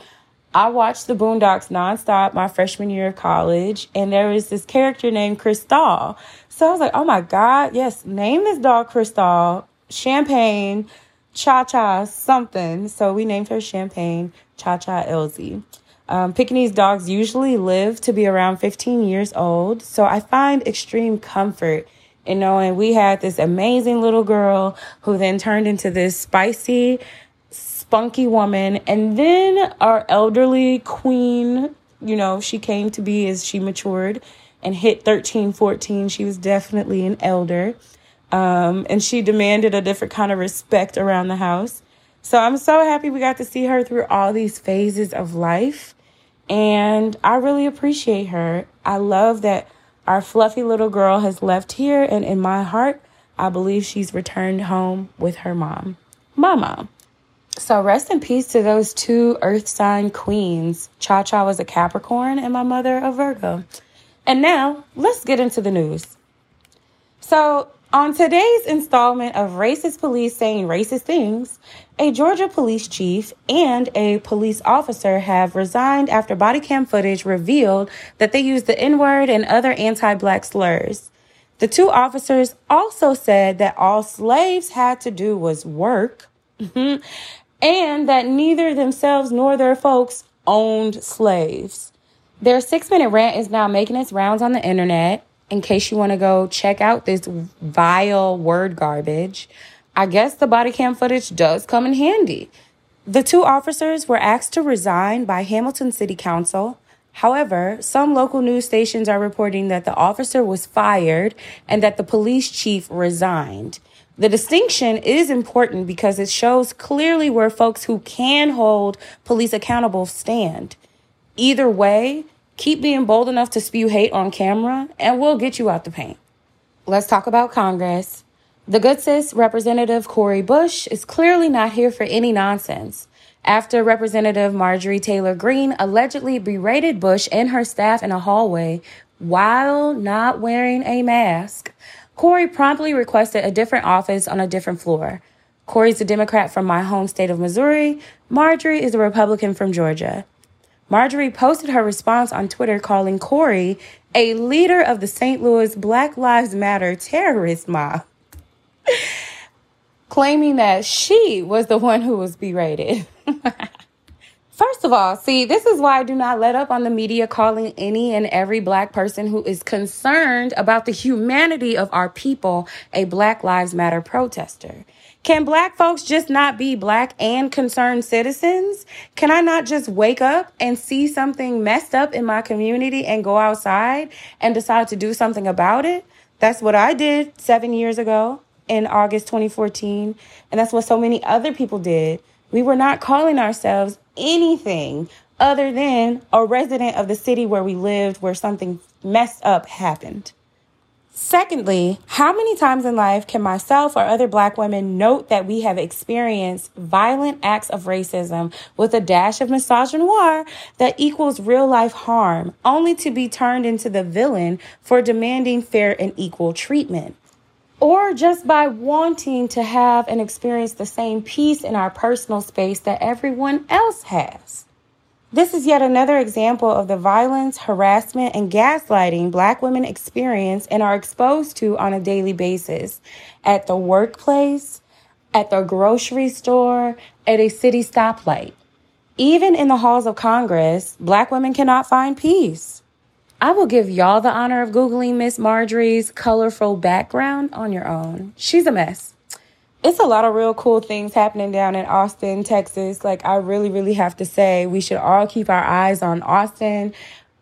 I watched the Boondocks nonstop my freshman year of college, and there was this character named Cristal. So I was like, oh my God, yes, name this dog Cristal, Champagne, Cha Cha, something. So we named her Champagne, Cha Cha Elzie. Um, Pekingese dogs usually live to be around 15 years old, so I find extreme comfort in knowing we had this amazing little girl who then turned into this spicy, spunky woman. And then our elderly queen, you know, she came to be as she matured and hit 13, 14. She was definitely an elder. Um, and she demanded a different kind of respect around the house. So I'm so happy we got to see her through all these phases of life. And I really appreciate her. I love that our fluffy little girl has left here, and in my heart, I believe she's returned home with her mom, mom. So rest in peace to those two earth sign queens. Cha Cha was a Capricorn and my mother a Virgo. And now let's get into the news. So on today's installment of Racist Police Saying Racist Things, a Georgia police chief and a police officer have resigned after body cam footage revealed that they used the N word and other anti black slurs. The two officers also said that all slaves had to do was work and that neither themselves nor their folks owned slaves. Their six minute rant is now making its rounds on the internet in case you want to go check out this vile word garbage. I guess the body cam footage does come in handy. The two officers were asked to resign by Hamilton City Council. However, some local news stations are reporting that the officer was fired and that the police chief resigned. The distinction is important because it shows clearly where folks who can hold police accountable stand. Either way, keep being bold enough to spew hate on camera and we'll get you out the paint. Let's talk about Congress. The good sis, Representative Cori Bush, is clearly not here for any nonsense. After Representative Marjorie Taylor Greene allegedly berated Bush and her staff in a hallway while not wearing a mask, Cori promptly requested a different office on a different floor. Cori's a Democrat from my home state of Missouri. Marjorie is a Republican from Georgia. Marjorie posted her response on Twitter calling Cori a leader of the St. Louis Black Lives Matter terrorist mob claiming that she was the one who was berated. First of all, see, this is why I do not let up on the media calling any and every black person who is concerned about the humanity of our people a Black Lives Matter protester. Can black folks just not be black and concerned citizens? Can I not just wake up and see something messed up in my community and go outside and decide to do something about it? That's what I did seven years ago in August 2014. And that's what so many other people did. We were not calling ourselves anything other than a resident of the city where we lived, where something messed up happened. Secondly, how many times in life can myself or other black women note that we have experienced violent acts of racism with a dash of misogynoir that equals real life harm, only to be turned into the villain for demanding fair and equal treatment? or just by wanting to have and experience the same peace in our personal space that everyone else has. This is yet another example of the violence, harassment, and gaslighting Black women experience and are exposed to on a daily basis at the workplace, at the grocery store, at a city stoplight. Even in the halls of Congress, Black women cannot find peace. I will give y'all the honor of Googling Miss Marjorie's colorful background on your own. She's a mess. It's a lot of real cool things happening down in Austin, Texas. Like, I really, really have to say, we should all keep our eyes on Austin.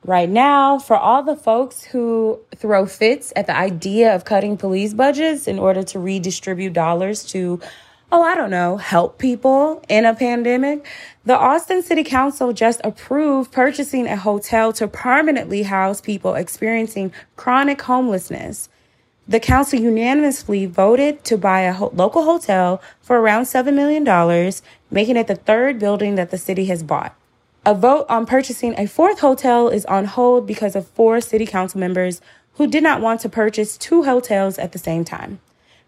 Right now, for all the folks who throw fits at the idea of cutting police budgets in order to redistribute dollars to, oh, I don't know, help people in a pandemic, the Austin City Council just approved purchasing a hotel to permanently house people experiencing chronic homelessness. The council unanimously voted to buy a ho- local hotel for around $7 million, making it the third building that the city has bought. A vote on purchasing a fourth hotel is on hold because of four city council members who did not want to purchase two hotels at the same time.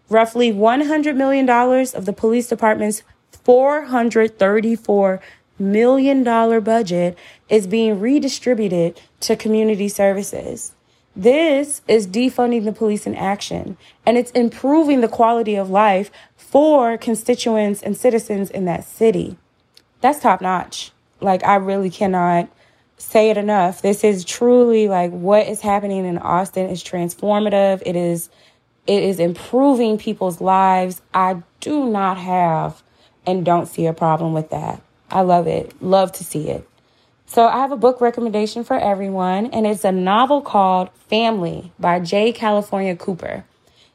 Roughly $100 million of the police department's $434 million budget is being redistributed to community services. This is defunding the police in action, and it's improving the quality of life for constituents and citizens in that city. That's top notch. Like, I really cannot say it enough. This is truly like what is happening in Austin is transformative. It is it is improving people's lives. I do not have and don't see a problem with that. I love it. Love to see it. So I have a book recommendation for everyone, and it's a novel called Family by J. California Cooper.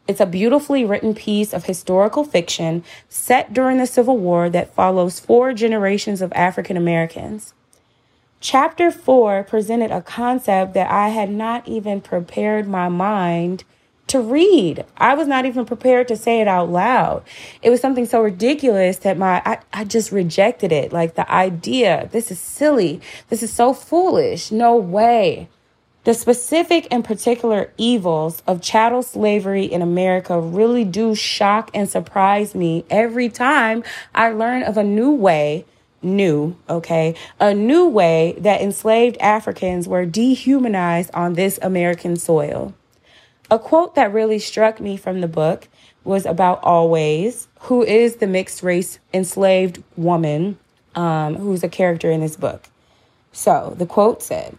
It's a beautifully written piece of historical fiction set during the Civil War that follows four generations of African Americans. Chapter four presented a concept that I had not even prepared my mind to read. I was not even prepared to say it out loud. It was something so ridiculous that my I, I just rejected it. Like the idea, this is silly. This is so foolish. No way. The specific and particular evils of chattel slavery in America really do shock and surprise me every time I learn of a new way new, okay? A new way that enslaved Africans were dehumanized on this American soil. A quote that really struck me from the book was about Always, who is the mixed race enslaved woman um, who's a character in this book. So the quote said,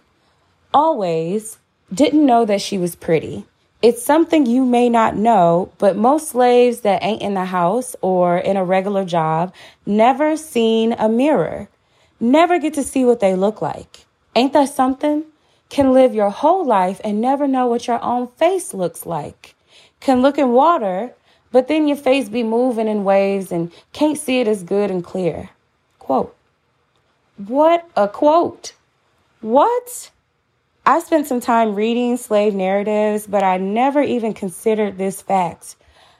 Always didn't know that she was pretty. It's something you may not know, but most slaves that ain't in the house or in a regular job never seen a mirror, never get to see what they look like. Ain't that something? Can live your whole life and never know what your own face looks like. Can look in water, but then your face be moving in waves and can't see it as good and clear. Quote. What a quote. What? I spent some time reading slave narratives, but I never even considered this fact.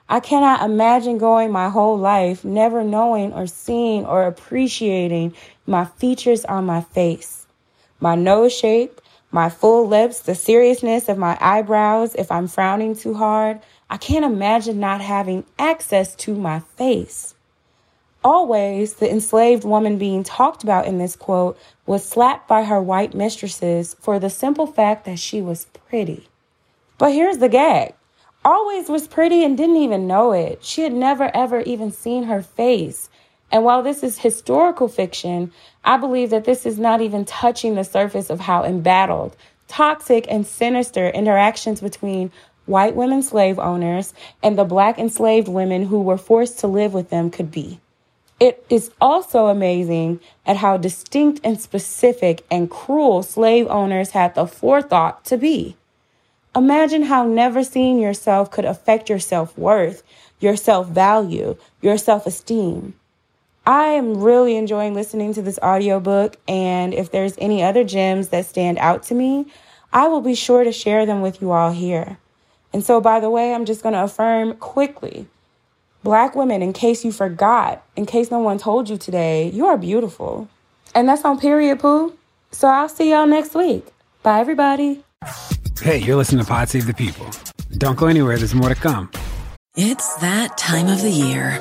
I cannot imagine going my whole life never knowing or seeing or appreciating my features on my face, my nose shape, my full lips, the seriousness of my eyebrows if I'm frowning too hard. I can't imagine not having access to my face. Always, the enslaved woman being talked about in this quote was slapped by her white mistresses for the simple fact that she was pretty. But here's the gag Always was pretty and didn't even know it. She had never, ever even seen her face. And while this is historical fiction, I believe that this is not even touching the surface of how embattled, toxic, and sinister interactions between white women slave owners and the black enslaved women who were forced to live with them could be. It is also amazing at how distinct and specific and cruel slave owners had the forethought to be. Imagine how never seeing yourself could affect your self worth, your self value, your self esteem. I am really enjoying listening to this audiobook, and if there's any other gems that stand out to me, I will be sure to share them with you all here. And so, by the way, I'm just going to affirm quickly Black women, in case you forgot, in case no one told you today, you are beautiful. And that's on period, Pooh. So I'll see y'all next week. Bye, everybody. Hey, you're listening to Pod Save the People. Don't go anywhere, there's more to come. It's that time of the year.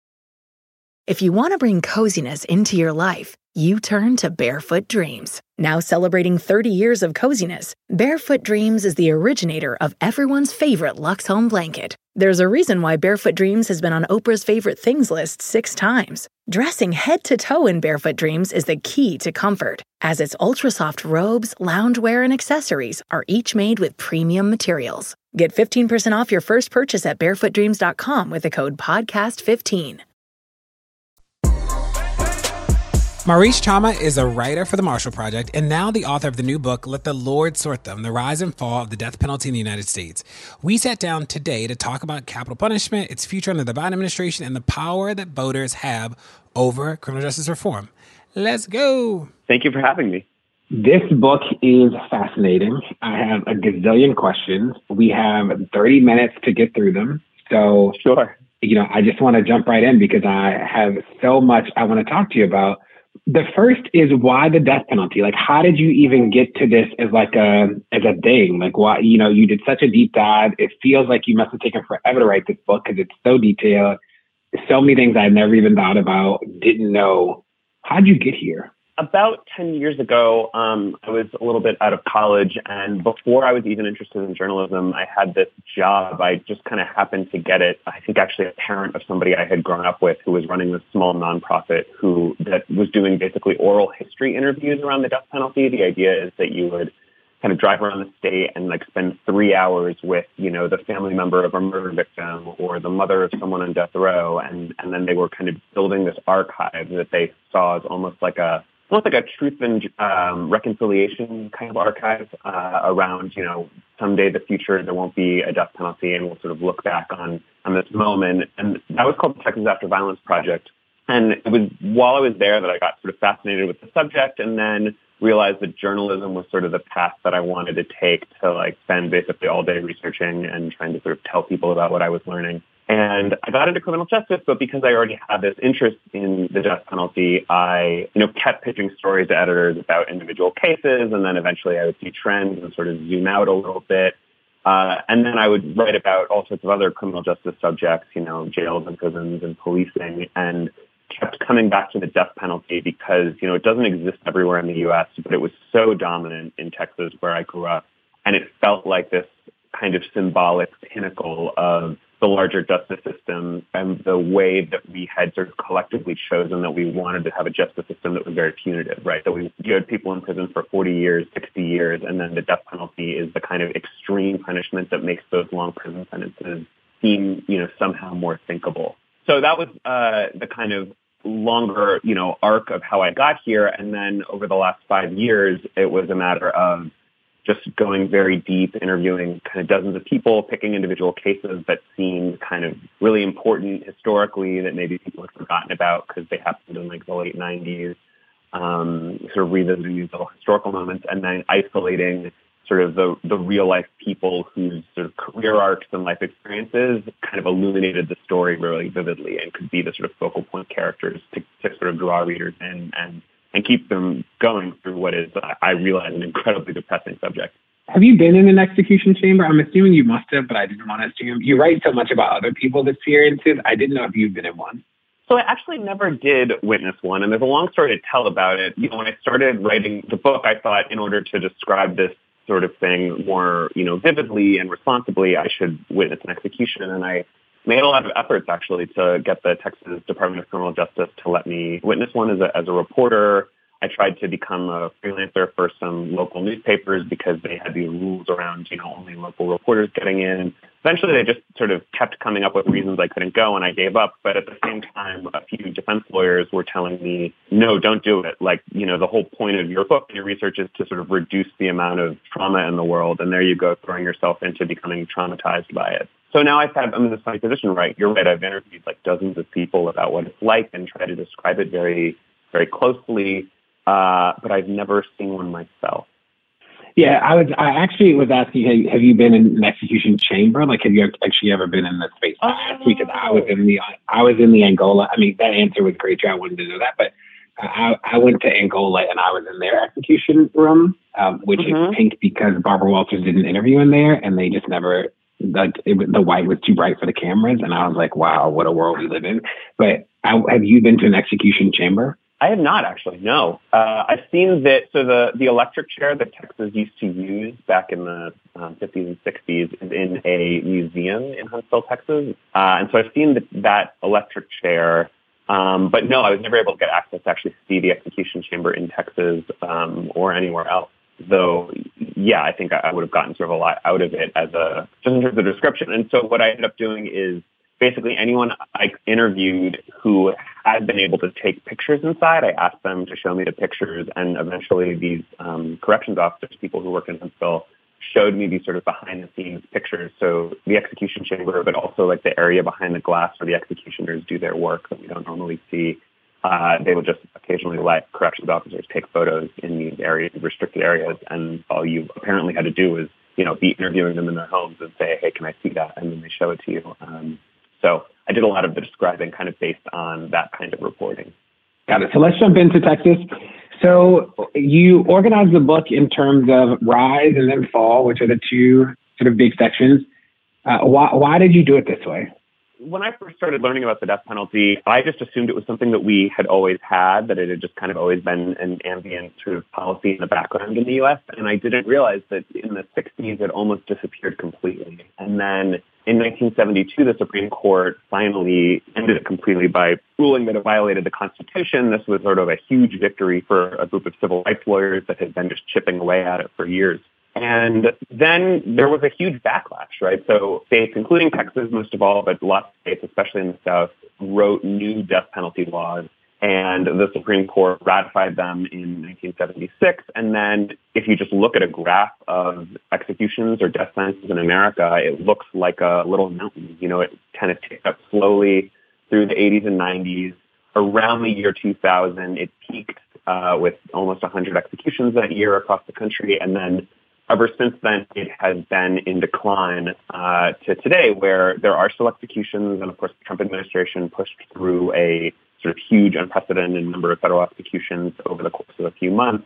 If you want to bring coziness into your life, you turn to Barefoot Dreams. Now celebrating 30 years of coziness, Barefoot Dreams is the originator of everyone's favorite Lux Home blanket. There's a reason why Barefoot Dreams has been on Oprah's favorite things list six times. Dressing head to toe in Barefoot Dreams is the key to comfort, as its ultra soft robes, loungewear, and accessories are each made with premium materials. Get 15% off your first purchase at barefootdreams.com with the code PODCAST15. Maurice Chammah is a writer for the Marshall Project and now the author of the new book, Let the Lord Sort Them The Rise and Fall of the Death Penalty in the United States. We sat down today to talk about capital punishment, its future under the Biden administration, and the power that voters have over criminal justice reform. Let's go. Thank you for having me. This book is fascinating. I have a gazillion questions. We have 30 minutes to get through them. So, sure. You know, I just want to jump right in because I have so much I want to talk to you about the first is why the death penalty? Like, how did you even get to this as like a as a thing? Like, why you know you did such a deep dive? It feels like you must have taken forever to write this book because it's so detailed. So many things I never even thought about, didn't know. How'd you get here? About 10 years ago, um, I was a little bit out of college, and before I was even interested in journalism, I had this job. I just kind of happened to get it. I think actually a parent of somebody I had grown up with who was running this small nonprofit who that was doing basically oral history interviews around the death penalty. The idea is that you would kind of drive around the state and like spend three hours with, you know, the family member of a murder victim or the mother of someone on death row. And, and then they were kind of building this archive that they saw as almost like a almost like a truth and um, reconciliation kind of archive uh, around, you know, someday the future there won't be a death penalty, and we'll sort of look back on on this moment. And that was called the Texas After Violence Project. And it was while I was there that I got sort of fascinated with the subject, and then realized that journalism was sort of the path that I wanted to take to like spend basically all day researching and trying to sort of tell people about what I was learning. And I got into criminal justice, but because I already had this interest in the death penalty, I, you know, kept pitching stories to editors about individual cases, and then eventually I would see trends and sort of zoom out a little bit. Uh, and then I would write about all sorts of other criminal justice subjects, you know, jails and prisons and policing, and kept coming back to the death penalty because, you know, it doesn't exist everywhere in the U.S., but it was so dominant in Texas where I grew up. And it felt like this kind of symbolic pinnacle of the larger justice system and the way that we had sort of collectively chosen that we wanted to have a justice system that was very punitive, right? That we you had people in prison for 40 years, 60 years, and then the death penalty is the kind of extreme punishment that makes those long prison sentences seem, you know, somehow more thinkable. So that was uh, the kind of longer, you know, arc of how I got here. And then over the last five years, it was a matter of just going very deep, interviewing kind of dozens of people, picking individual cases that seem kind of really important historically that maybe people had forgotten about because they happened in like the late 90s, um, sort of revisiting these little historical moments and then isolating sort of the, the real life people whose sort of career arcs and life experiences kind of illuminated the story really vividly and could be the sort of focal point characters to, to sort of draw readers in and and keep them going through what is, I realize, an incredibly depressing subject. Have you been in an execution chamber? I'm assuming you must have, but I didn't want to assume. You write so much about other people's experiences. I didn't know if you've been in one. So I actually never did witness one, and there's a long story to tell about it. You know, when I started writing the book, I thought in order to describe this sort of thing more, you know, vividly and responsibly, I should witness an execution, and I made a lot of efforts actually to get the Texas Department of Criminal Justice to let me witness one as a, as a reporter. I tried to become a freelancer for some local newspapers because they had these rules around, you know, only local reporters getting in. Eventually, they just sort of kept coming up with reasons I couldn't go, and I gave up. But at the same time, a few defense lawyers were telling me, no, don't do it. Like, you know, the whole point of your book and your research is to sort of reduce the amount of trauma in the world. And there you go, throwing yourself into becoming traumatized by it. So now I've had, I'm in this funny position, right? You're right. I've interviewed like dozens of people about what it's like and try to describe it very, very closely. uh, but I've never seen one myself. Yeah, I was. I actually was asking, have you been in an execution chamber? Like, have you actually ever been in the space? Oh. Because I was in the, I was in the Angola. I mean, that answer was great. I wanted to know that, but I, I went to Angola and I was in their execution room, um, which mm-hmm. is pink because Barbara Walters did an interview in there, and they just never like it, the white was too bright for the cameras, and I was like, wow, what a world we live in. But I, have you been to an execution chamber? I have not actually. No, uh, I've seen that. So the the electric chair that Texas used to use back in the um, 50s and 60s is in a museum in Huntsville, Texas, uh, and so I've seen that, that electric chair. Um, but no, I was never able to get access to actually see the execution chamber in Texas um, or anywhere else. Though, yeah, I think I would have gotten sort of a lot out of it as a just in terms of description. And so what I ended up doing is basically anyone I interviewed who had been able to take pictures inside, I asked them to show me the pictures, and eventually these um, corrections officers, people who work in Huntsville, showed me these sort of behind the scenes pictures. So the execution chamber, but also like the area behind the glass where the executioners do their work that we don't normally see. Uh, they would just occasionally let corrections officers take photos in these areas, restricted areas, and all you apparently had to do was, you know, be interviewing them in their homes and say, "Hey, can I see that?" And then they show it to you. Um, so I did a lot of the describing kind of based on that kind of reporting. Got it. So let's jump into Texas. So you organized the book in terms of rise and then fall, which are the two sort of big sections. Uh, why, why did you do it this way? When I first started learning about the death penalty, I just assumed it was something that we had always had, that it had just kind of always been an ambient sort of policy in the background in the U.S. And I didn't realize that in the 60s it almost disappeared completely. And then in 1972, the Supreme Court finally ended it completely by ruling that it violated the Constitution. This was sort of a huge victory for a group of civil rights lawyers that had been just chipping away at it for years. And then there was a huge backlash, right? So states, including Texas most of all, but lots of states, especially in the South, wrote new death penalty laws. And the Supreme Court ratified them in 1976. And then if you just look at a graph of executions or death sentences in America, it looks like a little mountain. You know, it kind of ticked up slowly through the 80s and 90s. Around the year 2000, it peaked uh, with almost 100 executions that year across the country. And then Ever since then, it has been in decline uh, to today, where there are still executions, and of course, the Trump administration pushed through a sort of huge, unprecedented number of federal executions over the course of a few months.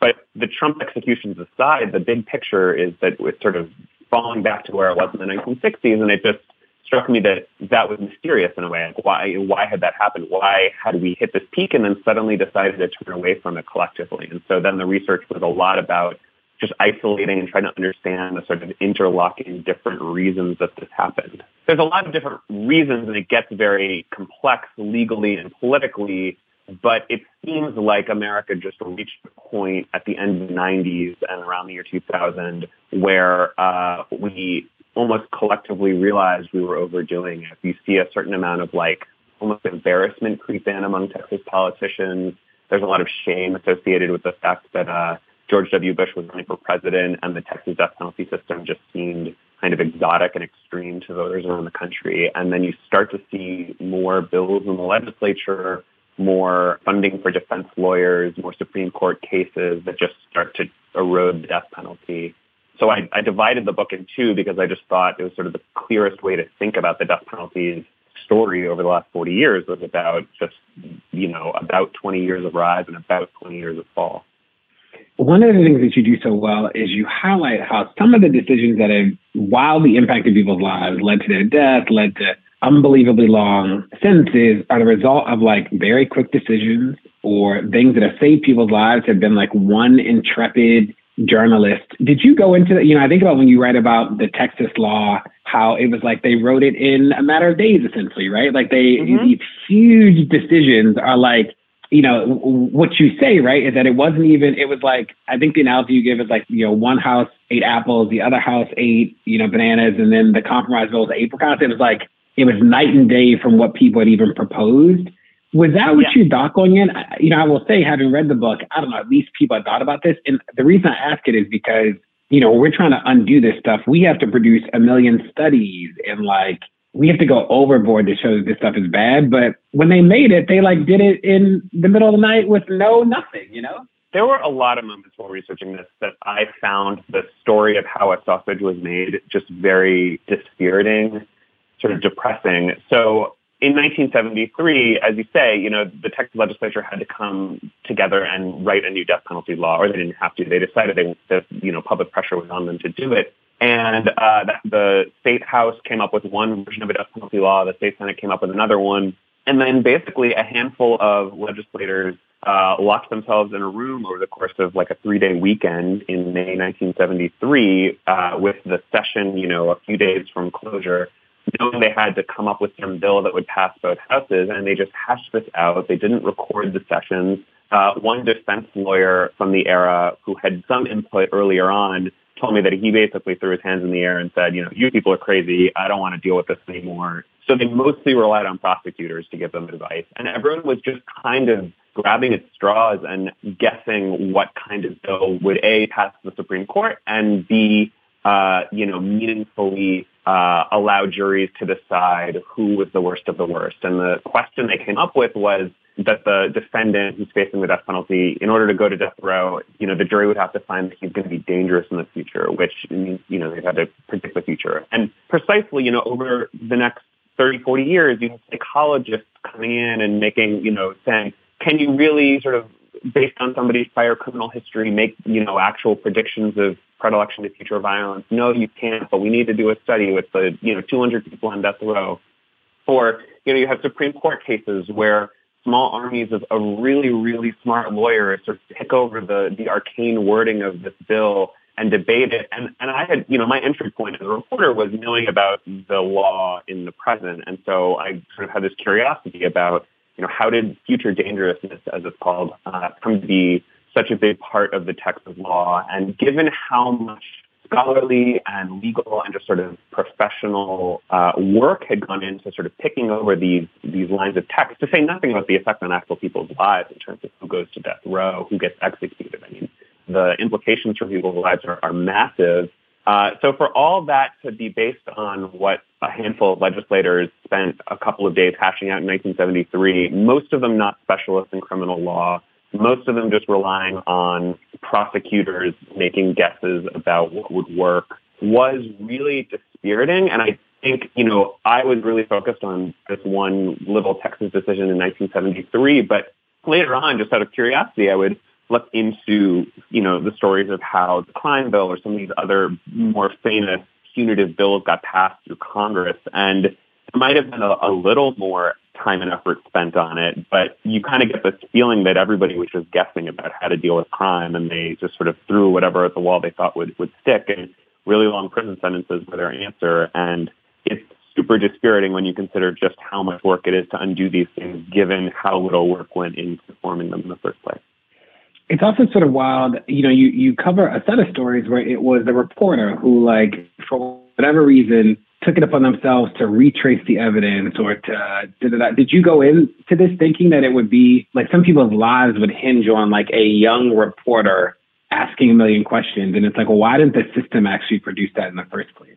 But the Trump executions aside, the big picture is that it's sort of falling back to where it was in the 1960s, and it just struck me that that was mysterious in a way. Like why why had that happened? Why had we hit this peak and then suddenly decided to turn away from it collectively? And so then the research was a lot about just isolating and trying to understand the sort of interlocking different reasons that this happened. There's a lot of different reasons and it gets very complex legally and politically, but it seems like America just reached a point at the end of the 90s and around the year 2000 where uh, we almost collectively realized we were overdoing it. You see a certain amount of like almost embarrassment creep in among Texas politicians. There's a lot of shame associated with the fact that uh, George W. Bush was running for president and the Texas death penalty system just seemed kind of exotic and extreme to voters around the country. And then you start to see more bills in the legislature, more funding for defense lawyers, more Supreme Court cases that just start to erode the death penalty. So I, I divided the book in two because I just thought it was sort of the clearest way to think about the death penalty's story over the last 40 years was about just, you know, about 20 years of rise and about 20 years of fall one of the things that you do so well is you highlight how some of the decisions that have wildly impacted people's lives, led to their death, led to unbelievably long sentences, are the result of like very quick decisions or things that have saved people's lives have been like one intrepid journalist. Did you go into that? You know, I think about when you write about the Texas law, how it was like they wrote it in a matter of days, essentially, right? Like they, mm-hmm. these huge decisions are like, you know, what you say, right, is that it wasn't even, it was like, I think the analogy you give is like, you know, one house ate apples, the other house ate, you know, bananas, and then the compromise bill was apricots. It was like, it was night and day from what people had even proposed. Was that what yeah. you thought going in? You know, I will say, having read the book, I don't know, at least people had thought about this. And the reason I ask it is because, you know, we're trying to undo this stuff. We have to produce a million studies and like we have to go overboard to show that this stuff is bad. But when they made it, they like did it in the middle of the night with no nothing, you know? There were a lot of moments while researching this that I found the story of how a sausage was made just very dispiriting, sort of depressing. So in 1973, as you say, you know, the Texas legislature had to come together and write a new death penalty law, or they didn't have to. They decided they, that, you know, public pressure was on them to do it. And uh, the state house came up with one version of a death penalty law. The state senate came up with another one. And then basically a handful of legislators uh, locked themselves in a room over the course of like a three-day weekend in May 1973 uh, with the session, you know, a few days from closure knowing they had to come up with some bill that would pass both houses, and they just hashed this out. They didn't record the sessions. Uh, one defense lawyer from the era who had some input earlier on told me that he basically threw his hands in the air and said, you know, you people are crazy. I don't want to deal with this anymore. So they mostly relied on prosecutors to give them advice. And everyone was just kind of grabbing at straws and guessing what kind of bill would A, pass the Supreme Court and B, uh, you know, meaningfully uh, allow juries to decide who was the worst of the worst. And the question they came up with was that the defendant who's facing the death penalty, in order to go to death row, you know, the jury would have to find that he's going to be dangerous in the future, which means, you know, they've had to predict the future. And precisely, you know, over the next 30, 40 years, you have psychologists coming in and making, you know, saying, can you really sort of, based on somebody's prior criminal history, make, you know, actual predictions of predilection to future violence? No, you can't, but we need to do a study with the, you know, 200 people on death row. Or, you know, you have Supreme Court cases where small armies of, of really, really smart lawyers sort of pick over the, the arcane wording of this bill and debate it. And, and I had, you know, my entry point as a reporter was knowing about the law in the present. And so I sort of had this curiosity about, you know, how did future dangerousness, as it's called, uh, come to be such a big part of the Texas law. And given how much scholarly and legal and just sort of professional uh, work had gone into sort of picking over these these lines of text, to say nothing about the effect on actual people's lives in terms of who goes to death row, who gets executed. I mean, the implications for people's lives are, are massive. Uh, so for all that to be based on what a handful of legislators spent a couple of days hashing out in 1973, most of them not specialists in criminal law, most of them just relying on prosecutors making guesses about what would work was really dispiriting. And I think, you know, I was really focused on this one little Texas decision in 1973, but later on, just out of curiosity, I would look into, you know, the stories of how the crime bill or some of these other more famous punitive bills got passed through Congress. And it might have been a, a little more time and effort spent on it, but you kind of get this feeling that everybody was just guessing about how to deal with crime and they just sort of threw whatever at the wall they thought would, would stick and really long prison sentences were their answer. And it's super dispiriting when you consider just how much work it is to undo these things given how little work went into forming them in the first place. It's also sort of wild, you know, you, you cover a set of stories where it was the reporter who like, for whatever reason, took it upon themselves to retrace the evidence or to did, that, did you go into this thinking that it would be like some people's lives would hinge on like a young reporter asking a million questions? And it's like well why didn't the system actually produce that in the first place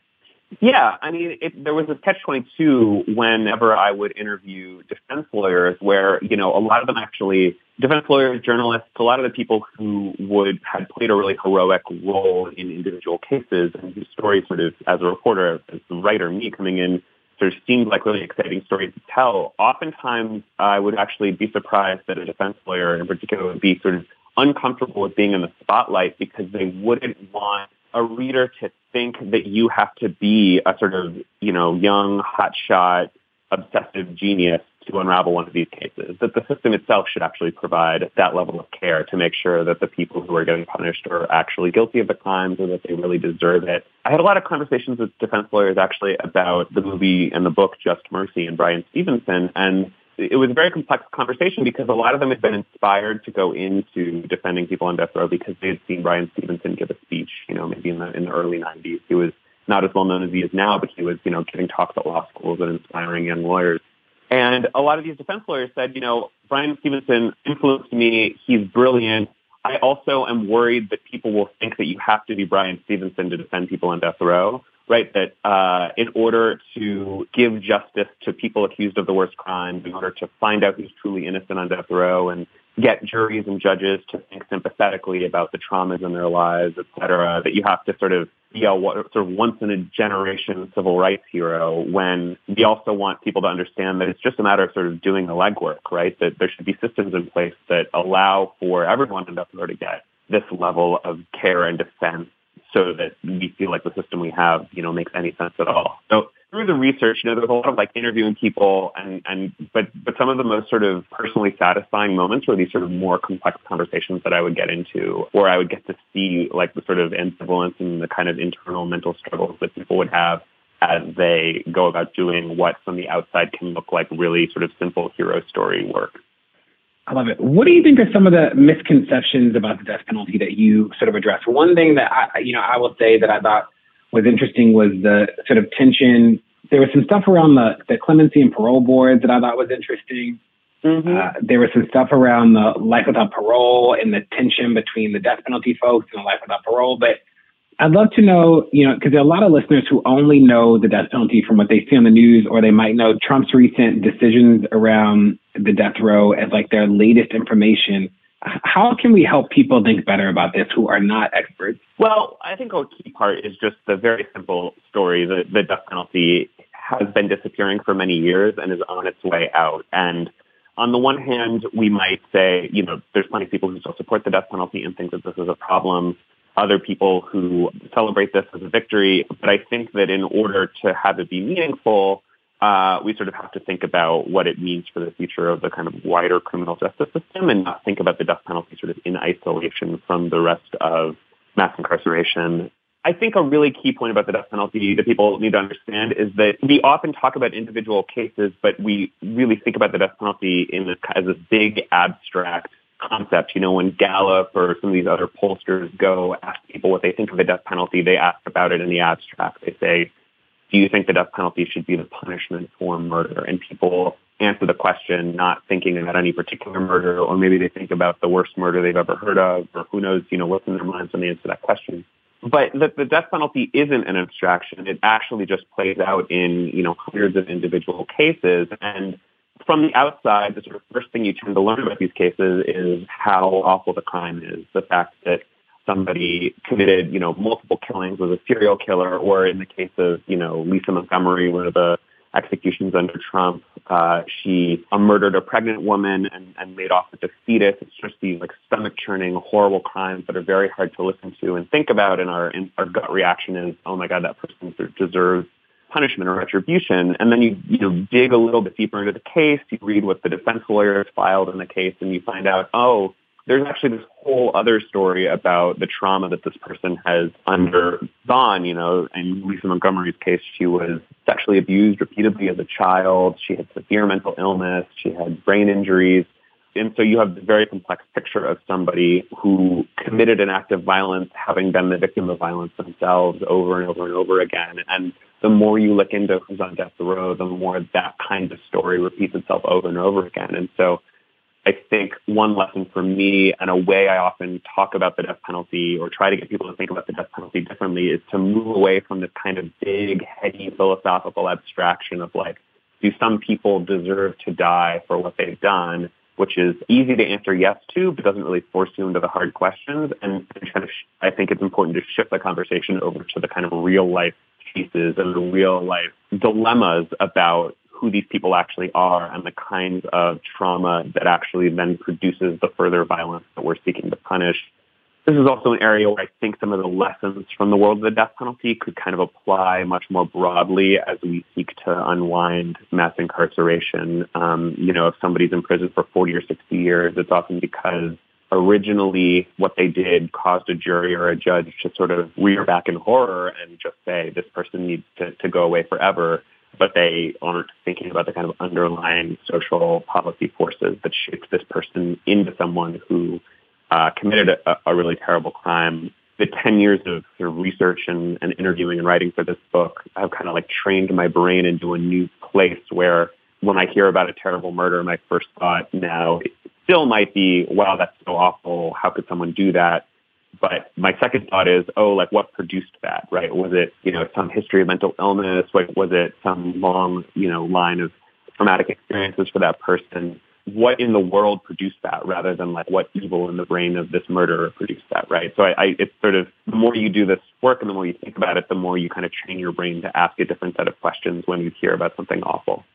yeah, I mean, it, there was a catch-22 whenever I would interview defense lawyers where, you know, a lot of them actually, defense lawyers, journalists, a lot of the people who would, had played a really heroic role in individual cases and whose stories sort of, as a reporter, as the writer, me coming in, sort of seemed like really exciting stories to tell. Oftentimes, I would actually be surprised that a defense lawyer in particular would be sort of uncomfortable with being in the spotlight because they wouldn't want a reader to think that you have to be a sort of, you know, young, hotshot, obsessive genius to unravel one of these cases. That the system itself should actually provide that level of care to make sure that the people who are getting punished are actually guilty of the crimes or that they really deserve it. I had a lot of conversations with defense lawyers actually about the movie and the book Just Mercy and Bryan Stevenson and it was a very complex conversation because a lot of them had been inspired to go into defending people on death row because they had seen Bryan Stevenson give a speech, you know, maybe in the in the early 90s. He was not as well known as he is now, but he was, you know, giving talks at law schools and inspiring young lawyers. And a lot of these defense lawyers said, you know, Bryan Stevenson influenced me. He's brilliant. I also am worried that people will think that you have to be Bryan Stevenson to defend people on death row right? That uh, in order to give justice to people accused of the worst crimes, in order to find out who's truly innocent on death row and get juries and judges to think sympathetically about the traumas in their lives, et cetera, that you have to sort of be a sort of once in a generation civil rights hero when we also want people to understand that it's just a matter of sort of doing the legwork, right? That there should be systems in place that allow for everyone in death row to get this level of care and defense so that we feel like the system we have, you know, makes any sense at all. So through the research, you know, there's a lot of like interviewing people and, and but but some of the most sort of personally satisfying moments were these sort of more complex conversations that I would get into, where I would get to see like the sort of ambivalence and the kind of internal mental struggles that people would have as they go about doing what from the outside can look like really sort of simple hero story work. I love it. What do you think are some of the misconceptions about the death penalty that you sort of address? One thing that I, you know, I will say that I thought was interesting was the sort of tension. There was some stuff around the, the clemency and parole boards that I thought was interesting. Mm-hmm. Uh, there was some stuff around the life without parole and the tension between the death penalty folks and the life without parole. But I'd love to know, you know, because there are a lot of listeners who only know the death penalty from what they see on the news, or they might know Trump's recent decisions around the death row as like their latest information. How can we help people think better about this who are not experts? Well, I think a key part is just the very simple story that the death penalty has been disappearing for many years and is on its way out. And on the one hand, we might say, you know, there's plenty of people who still support the death penalty and think that this is a problem other people who celebrate this as a victory. But I think that in order to have it be meaningful, uh, we sort of have to think about what it means for the future of the kind of wider criminal justice system and not think about the death penalty sort of in isolation from the rest of mass incarceration. I think a really key point about the death penalty that people need to understand is that we often talk about individual cases, but we really think about the death penalty in this, as this big abstract concept. You know, when Gallup or some of these other pollsters go ask people what they think of the death penalty, they ask about it in the abstract. They say, do you think the death penalty should be the punishment for murder? And people answer the question not thinking about any particular murder, or maybe they think about the worst murder they've ever heard of, or who knows, you know, what's in their minds when they answer that question. But the, the death penalty isn't an abstraction. It actually just plays out in, you know, hundreds of individual cases. And from the outside, the sort of first thing you tend to learn about these cases is how awful the crime is. The fact that somebody committed, you know, multiple killings, was a serial killer, or in the case of, you know, Lisa Montgomery, one of the executions under Trump, uh, she uh, murdered a pregnant woman and, and made off with a fetus. It's just these like stomach churning, horrible crimes that are very hard to listen to and think about. And our, and our gut reaction is, oh my God, that person deserves punishment or retribution. And then you, you know, dig a little bit deeper into the case, you read what the defense lawyers filed in the case, and you find out, oh, there's actually this whole other story about the trauma that this person has undergone. You know, in Lisa Montgomery's case, she was sexually abused repeatedly as a child. She had severe mental illness. She had brain injuries. And so you have this very complex picture of somebody who committed an act of violence, having been the victim of violence themselves over and over and over again. And the more you look into who's on death row, the more that kind of story repeats itself over and over again. And so I think one lesson for me and a way I often talk about the death penalty or try to get people to think about the death penalty differently is to move away from this kind of big, heady philosophical abstraction of like, do some people deserve to die for what they've done? which is easy to answer yes to, but doesn't really force you into the hard questions. And, kind of, I think it's important to shift the conversation over to the kind of real life cases and real life dilemmas about who these people actually are and the kinds of trauma that actually then produces the further violence that we're seeking to punish this is also an area where I think some of the lessons from the world of the death penalty could kind of apply much more broadly as we seek to unwind mass incarceration. Um, you know, if somebody's in prison for 40 or 60 years, it's often because originally what they did caused a jury or a judge to sort of rear back in horror and just say this person needs to, to go away forever but they aren't thinking about the kind of underlying social policy forces that shaped this person into someone who uh, committed a, a, really terrible crime. The 10 years of sort of research and, and interviewing and writing for this book have kind of like trained my brain into a new place where when I hear about a terrible murder, my first thought now still might be, wow, that's so awful. How could someone do that? But my second thought is, oh, like what produced that, right? Was it, you know, some history of mental illness? Like, was it some long, you know, line of traumatic experiences for that person? What in the world produced that rather than like what evil in the brain of this murderer produced that, right? So I, I it's sort of the more you do this work and the more you think about it, the more you kind of train your brain to ask a different set of questions when you hear about something awful.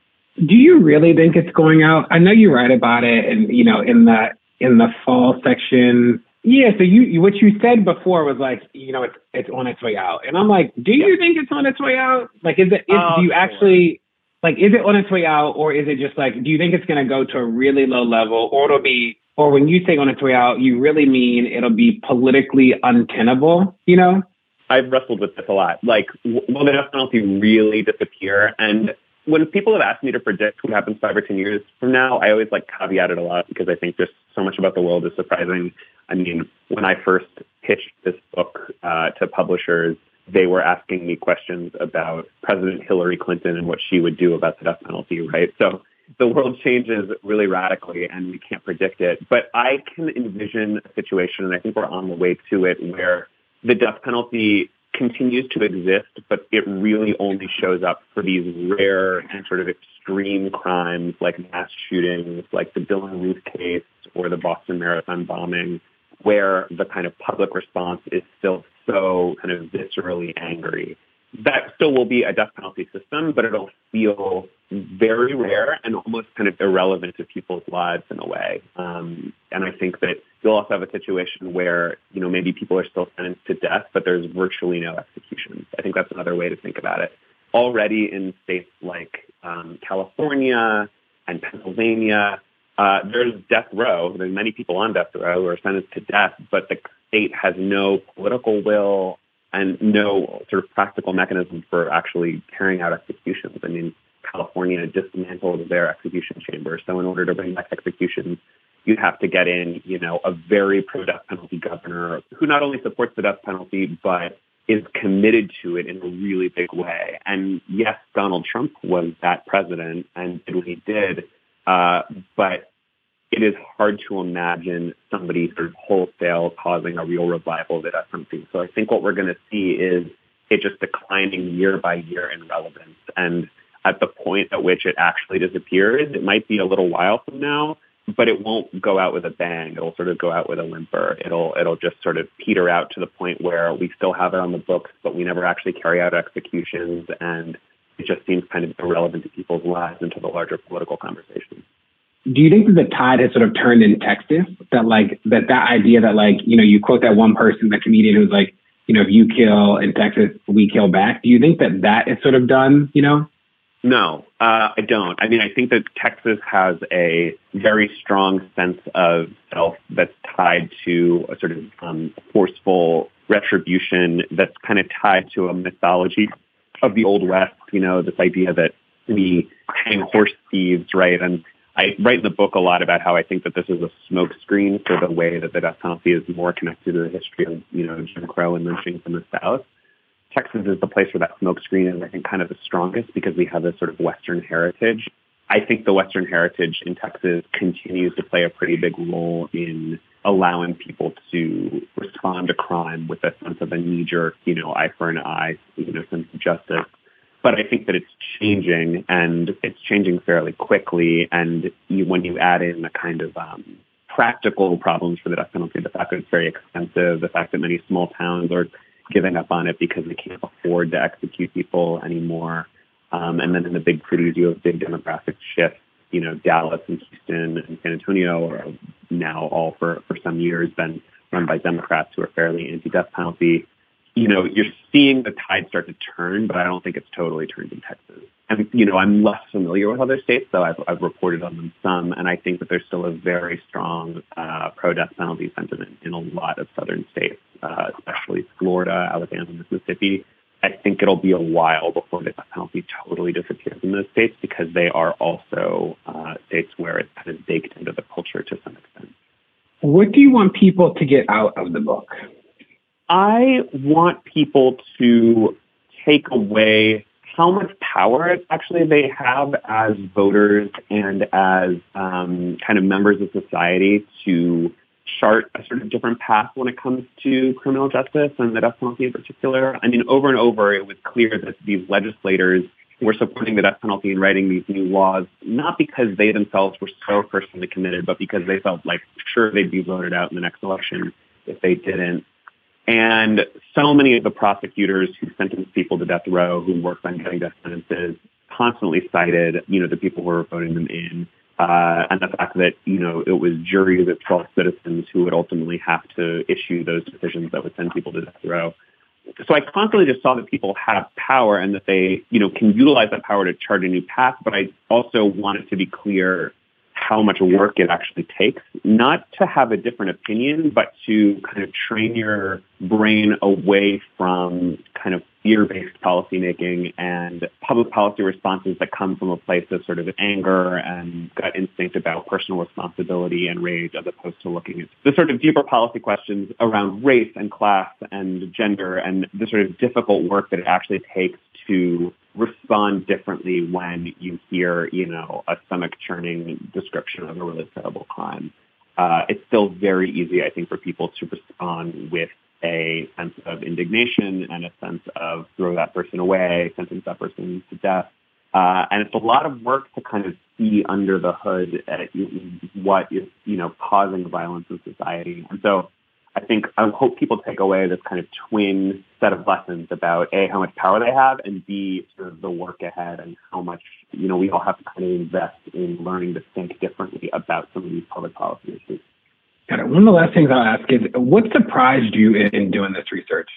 Do you really think it's going out? I know you write about it, and you know, in the in the fall section. Yeah, so you what you said before was like, you know, it's it's on its way out, and I'm like, do you yeah. think it's on its way out? Like, is it? Is, uh, do you actually like? Is it on its way out, or is it just like? Do you think it's going to go to a really low level, or it'll be, or when you say on its way out, you really mean it'll be politically untenable? You know? I've wrestled with this a lot. Like, will the death penalty really disappear? And when people have asked me to predict what happens five or ten years from now, I always like caveat it a lot because I think just so much about the world is surprising. I mean, when I first pitched this book uh, to publishers, they were asking me questions about President Hillary Clinton and what she would do about the death penalty, right? So the world changes really radically and we can't predict it. But I can envision a situation, and I think we're on the way to it, where the death penalty continues to exist, but it really only shows up for these rare and sort of extreme crimes like mass shootings, like the Dylann Roof case or the Boston Marathon bombing, where the kind of public response is still so kind of viscerally angry that still will be a death penalty system, but it'll feel very rare and almost kind of irrelevant to people's lives in a way. Um, and I think that you'll also have a situation where, you know, maybe people are still sentenced to death, but there's virtually no executions. I think that's another way to think about it. Already in states like um, California and Pennsylvania, uh, there's death row. There's many people on death row who are sentenced to death, but the state has no political will and no sort of practical mechanism for actually carrying out executions. I mean, California dismantled their execution chamber. So in order to bring back executions, you have to get in, you know, a very pro-death penalty governor who not only supports the death penalty, but is committed to it in a really big way. And yes, Donald Trump was that president and did what he did. Uh, but it is hard to imagine somebody sort of wholesale causing a real revival of it at something. So I think what we're going to see is it just declining year by year in relevance. And at the point at which it actually disappears, it might be a little while from now, but it won't go out with a bang. It'll sort of go out with a whimper. It'll it'll just sort of peter out to the point where we still have it on the books, but we never actually carry out executions, and it just seems kind of irrelevant to people's lives and to the larger political conversation do you think that the tide has sort of turned in Texas? That like that that idea that like you know you quote that one person, the comedian who's like you know if you kill in Texas, we kill back. Do you think that that is sort of done? You know. No, uh, I don't. I mean, I think that Texas has a very strong sense of self that's tied to a sort of um, forceful retribution that's kind of tied to a mythology of the Old West. You know, this idea that we hang horse thieves, right? And I write in the book a lot about how I think that this is a smokescreen for the way that the death penalty is more connected to the history of, you know, Jim Crow and lynching in the South. Texas is the place where that smokescreen is, I think, kind of the strongest because we have this sort of Western heritage. I think the Western heritage in Texas continues to play a pretty big role in allowing people to respond to crime with a sense of a knee-jerk, you know, eye for an eye, you know, sense of justice but I think that it's changing and it's changing fairly quickly. And you, when you add in the kind of um, practical problems for the death penalty, the fact that it's very expensive, the fact that many small towns are giving up on it because they can't afford to execute people anymore. Um, and then in the big cities, you have big demographic shifts. You know, Dallas and Houston and San Antonio are now all for, for some years been run by Democrats who are fairly anti-death penalty you know, you're seeing the tide start to turn, but I don't think it's totally turned in Texas. And, you know, I'm less familiar with other states, though I've, I've reported on them some, and I think that there's still a very strong uh, pro-death penalty sentiment in a lot of southern states, uh, especially Florida, Alabama, Mississippi. I think it'll be a while before the death penalty totally disappears in those states because they are also uh, states where it's kind of baked into the culture to some extent. What do you want people to get out of the book? I want people to take away how much power actually they have as voters and as um, kind of members of society to chart a sort of different path when it comes to criminal justice and the death penalty in particular. I mean, over and over, it was clear that these legislators were supporting the death penalty and writing these new laws, not because they themselves were so personally committed, but because they felt like sure they'd be voted out in the next election if they didn't. And so many of the prosecutors who sentenced people to death row, who worked on getting death sentences, constantly cited, you know, the people who were voting them in uh, and the fact that you know it was juries of 12 citizens who would ultimately have to issue those decisions that would send people to death row. So I constantly just saw that people have power and that they you know can utilize that power to chart a new path. But I also wanted to be clear how much work it actually takes, not to have a different opinion, but to kind of train your brain away from kind of fear-based policymaking and public policy responses that come from a place of sort of anger and gut instinct about personal responsibility and rage as opposed to looking at the sort of deeper policy questions around race and class and gender and the sort of difficult work that it actually takes to respond differently when you hear, you know, a stomach churning description of a really terrible crime. Uh, it's still very easy, I think, for people to respond with a sense of indignation and a sense of throw that person away, sentence that person to death. Uh, and it's a lot of work to kind of see under the hood at what is, you know, causing violence in society. And so I think I hope people take away this kind of twin set of lessons about A, how much power they have, and B, sort of the work ahead and how much, you know, we all have to kind of invest in learning to think differently about some of these public policy issues. Got it. One of the last things I'll ask is what surprised you in doing this research?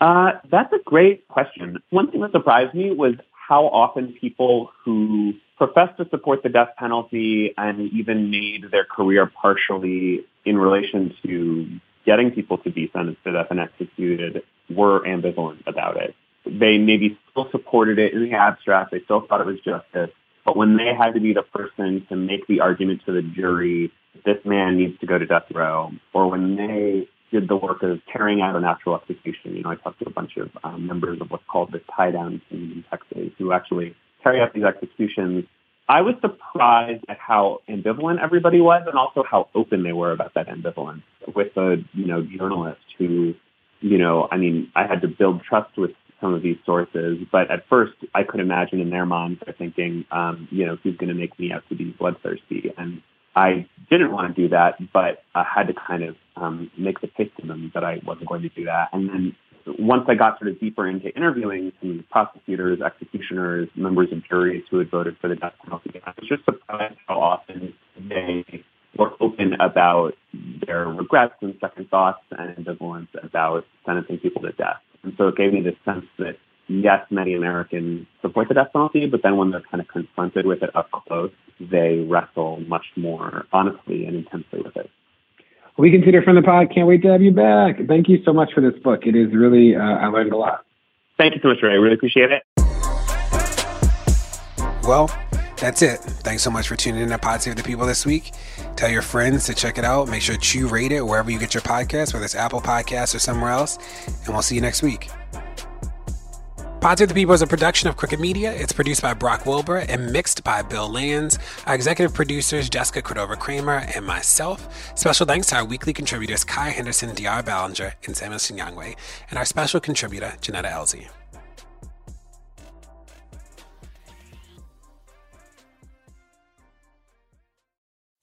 Uh, that's a great question. One thing that surprised me was how often people who profess to support the death penalty and even made their career partially in relation to getting people to be sentenced to death and executed were ambivalent about it. They maybe still supported it in the abstract. They still thought it was justice. But when they had to be the person to make the argument to the jury, this man needs to go to death row, or when they did the work of carrying out a natural execution, you know, I talked to a bunch of um, members of what's called the tie down team in Texas who actually carry out these executions I was surprised at how ambivalent everybody was and also how open they were about that ambivalence with a, you know, journalist who, you know, I mean, I had to build trust with some of these sources, but at first I could imagine in their minds they're thinking, um, you know, he's going to make me out to be bloodthirsty. And I didn't want to do that, but I had to kind of um, make the case to them that I wasn't going to do that. And then once I got sort of deeper into interviewing some prosecutors, executioners, members of juries who had voted for the death penalty, I was just surprised how often they were open about their regrets and second thoughts and ambivalence about sentencing people to death. And so it gave me this sense that yes, many Americans support the death penalty, but then when they're kind of confronted with it up close, they wrestle much more honestly and intensely with it we consider from the pod. Can't wait to have you back. Thank you so much for this book. It is really, uh, I learned a lot. Thank you so much, Ray. I really appreciate it. Well, that's it. Thanks so much for tuning in to Pod Save the People this week. Tell your friends to check it out. Make sure to rate it wherever you get your podcast, whether it's Apple Podcasts or somewhere else. And we'll see you next week. Pod Save the People is a production of Crooked Media. It's produced by Brock Wilbur and mixed by Bill Lance. Our executive producers, Jessica Cordova Kramer and myself. Special thanks to our weekly contributors, Kaya Henderson, De'Ara Balenger, and Samuel Sinyangwe, and our special contributor, Johnetta Elzie.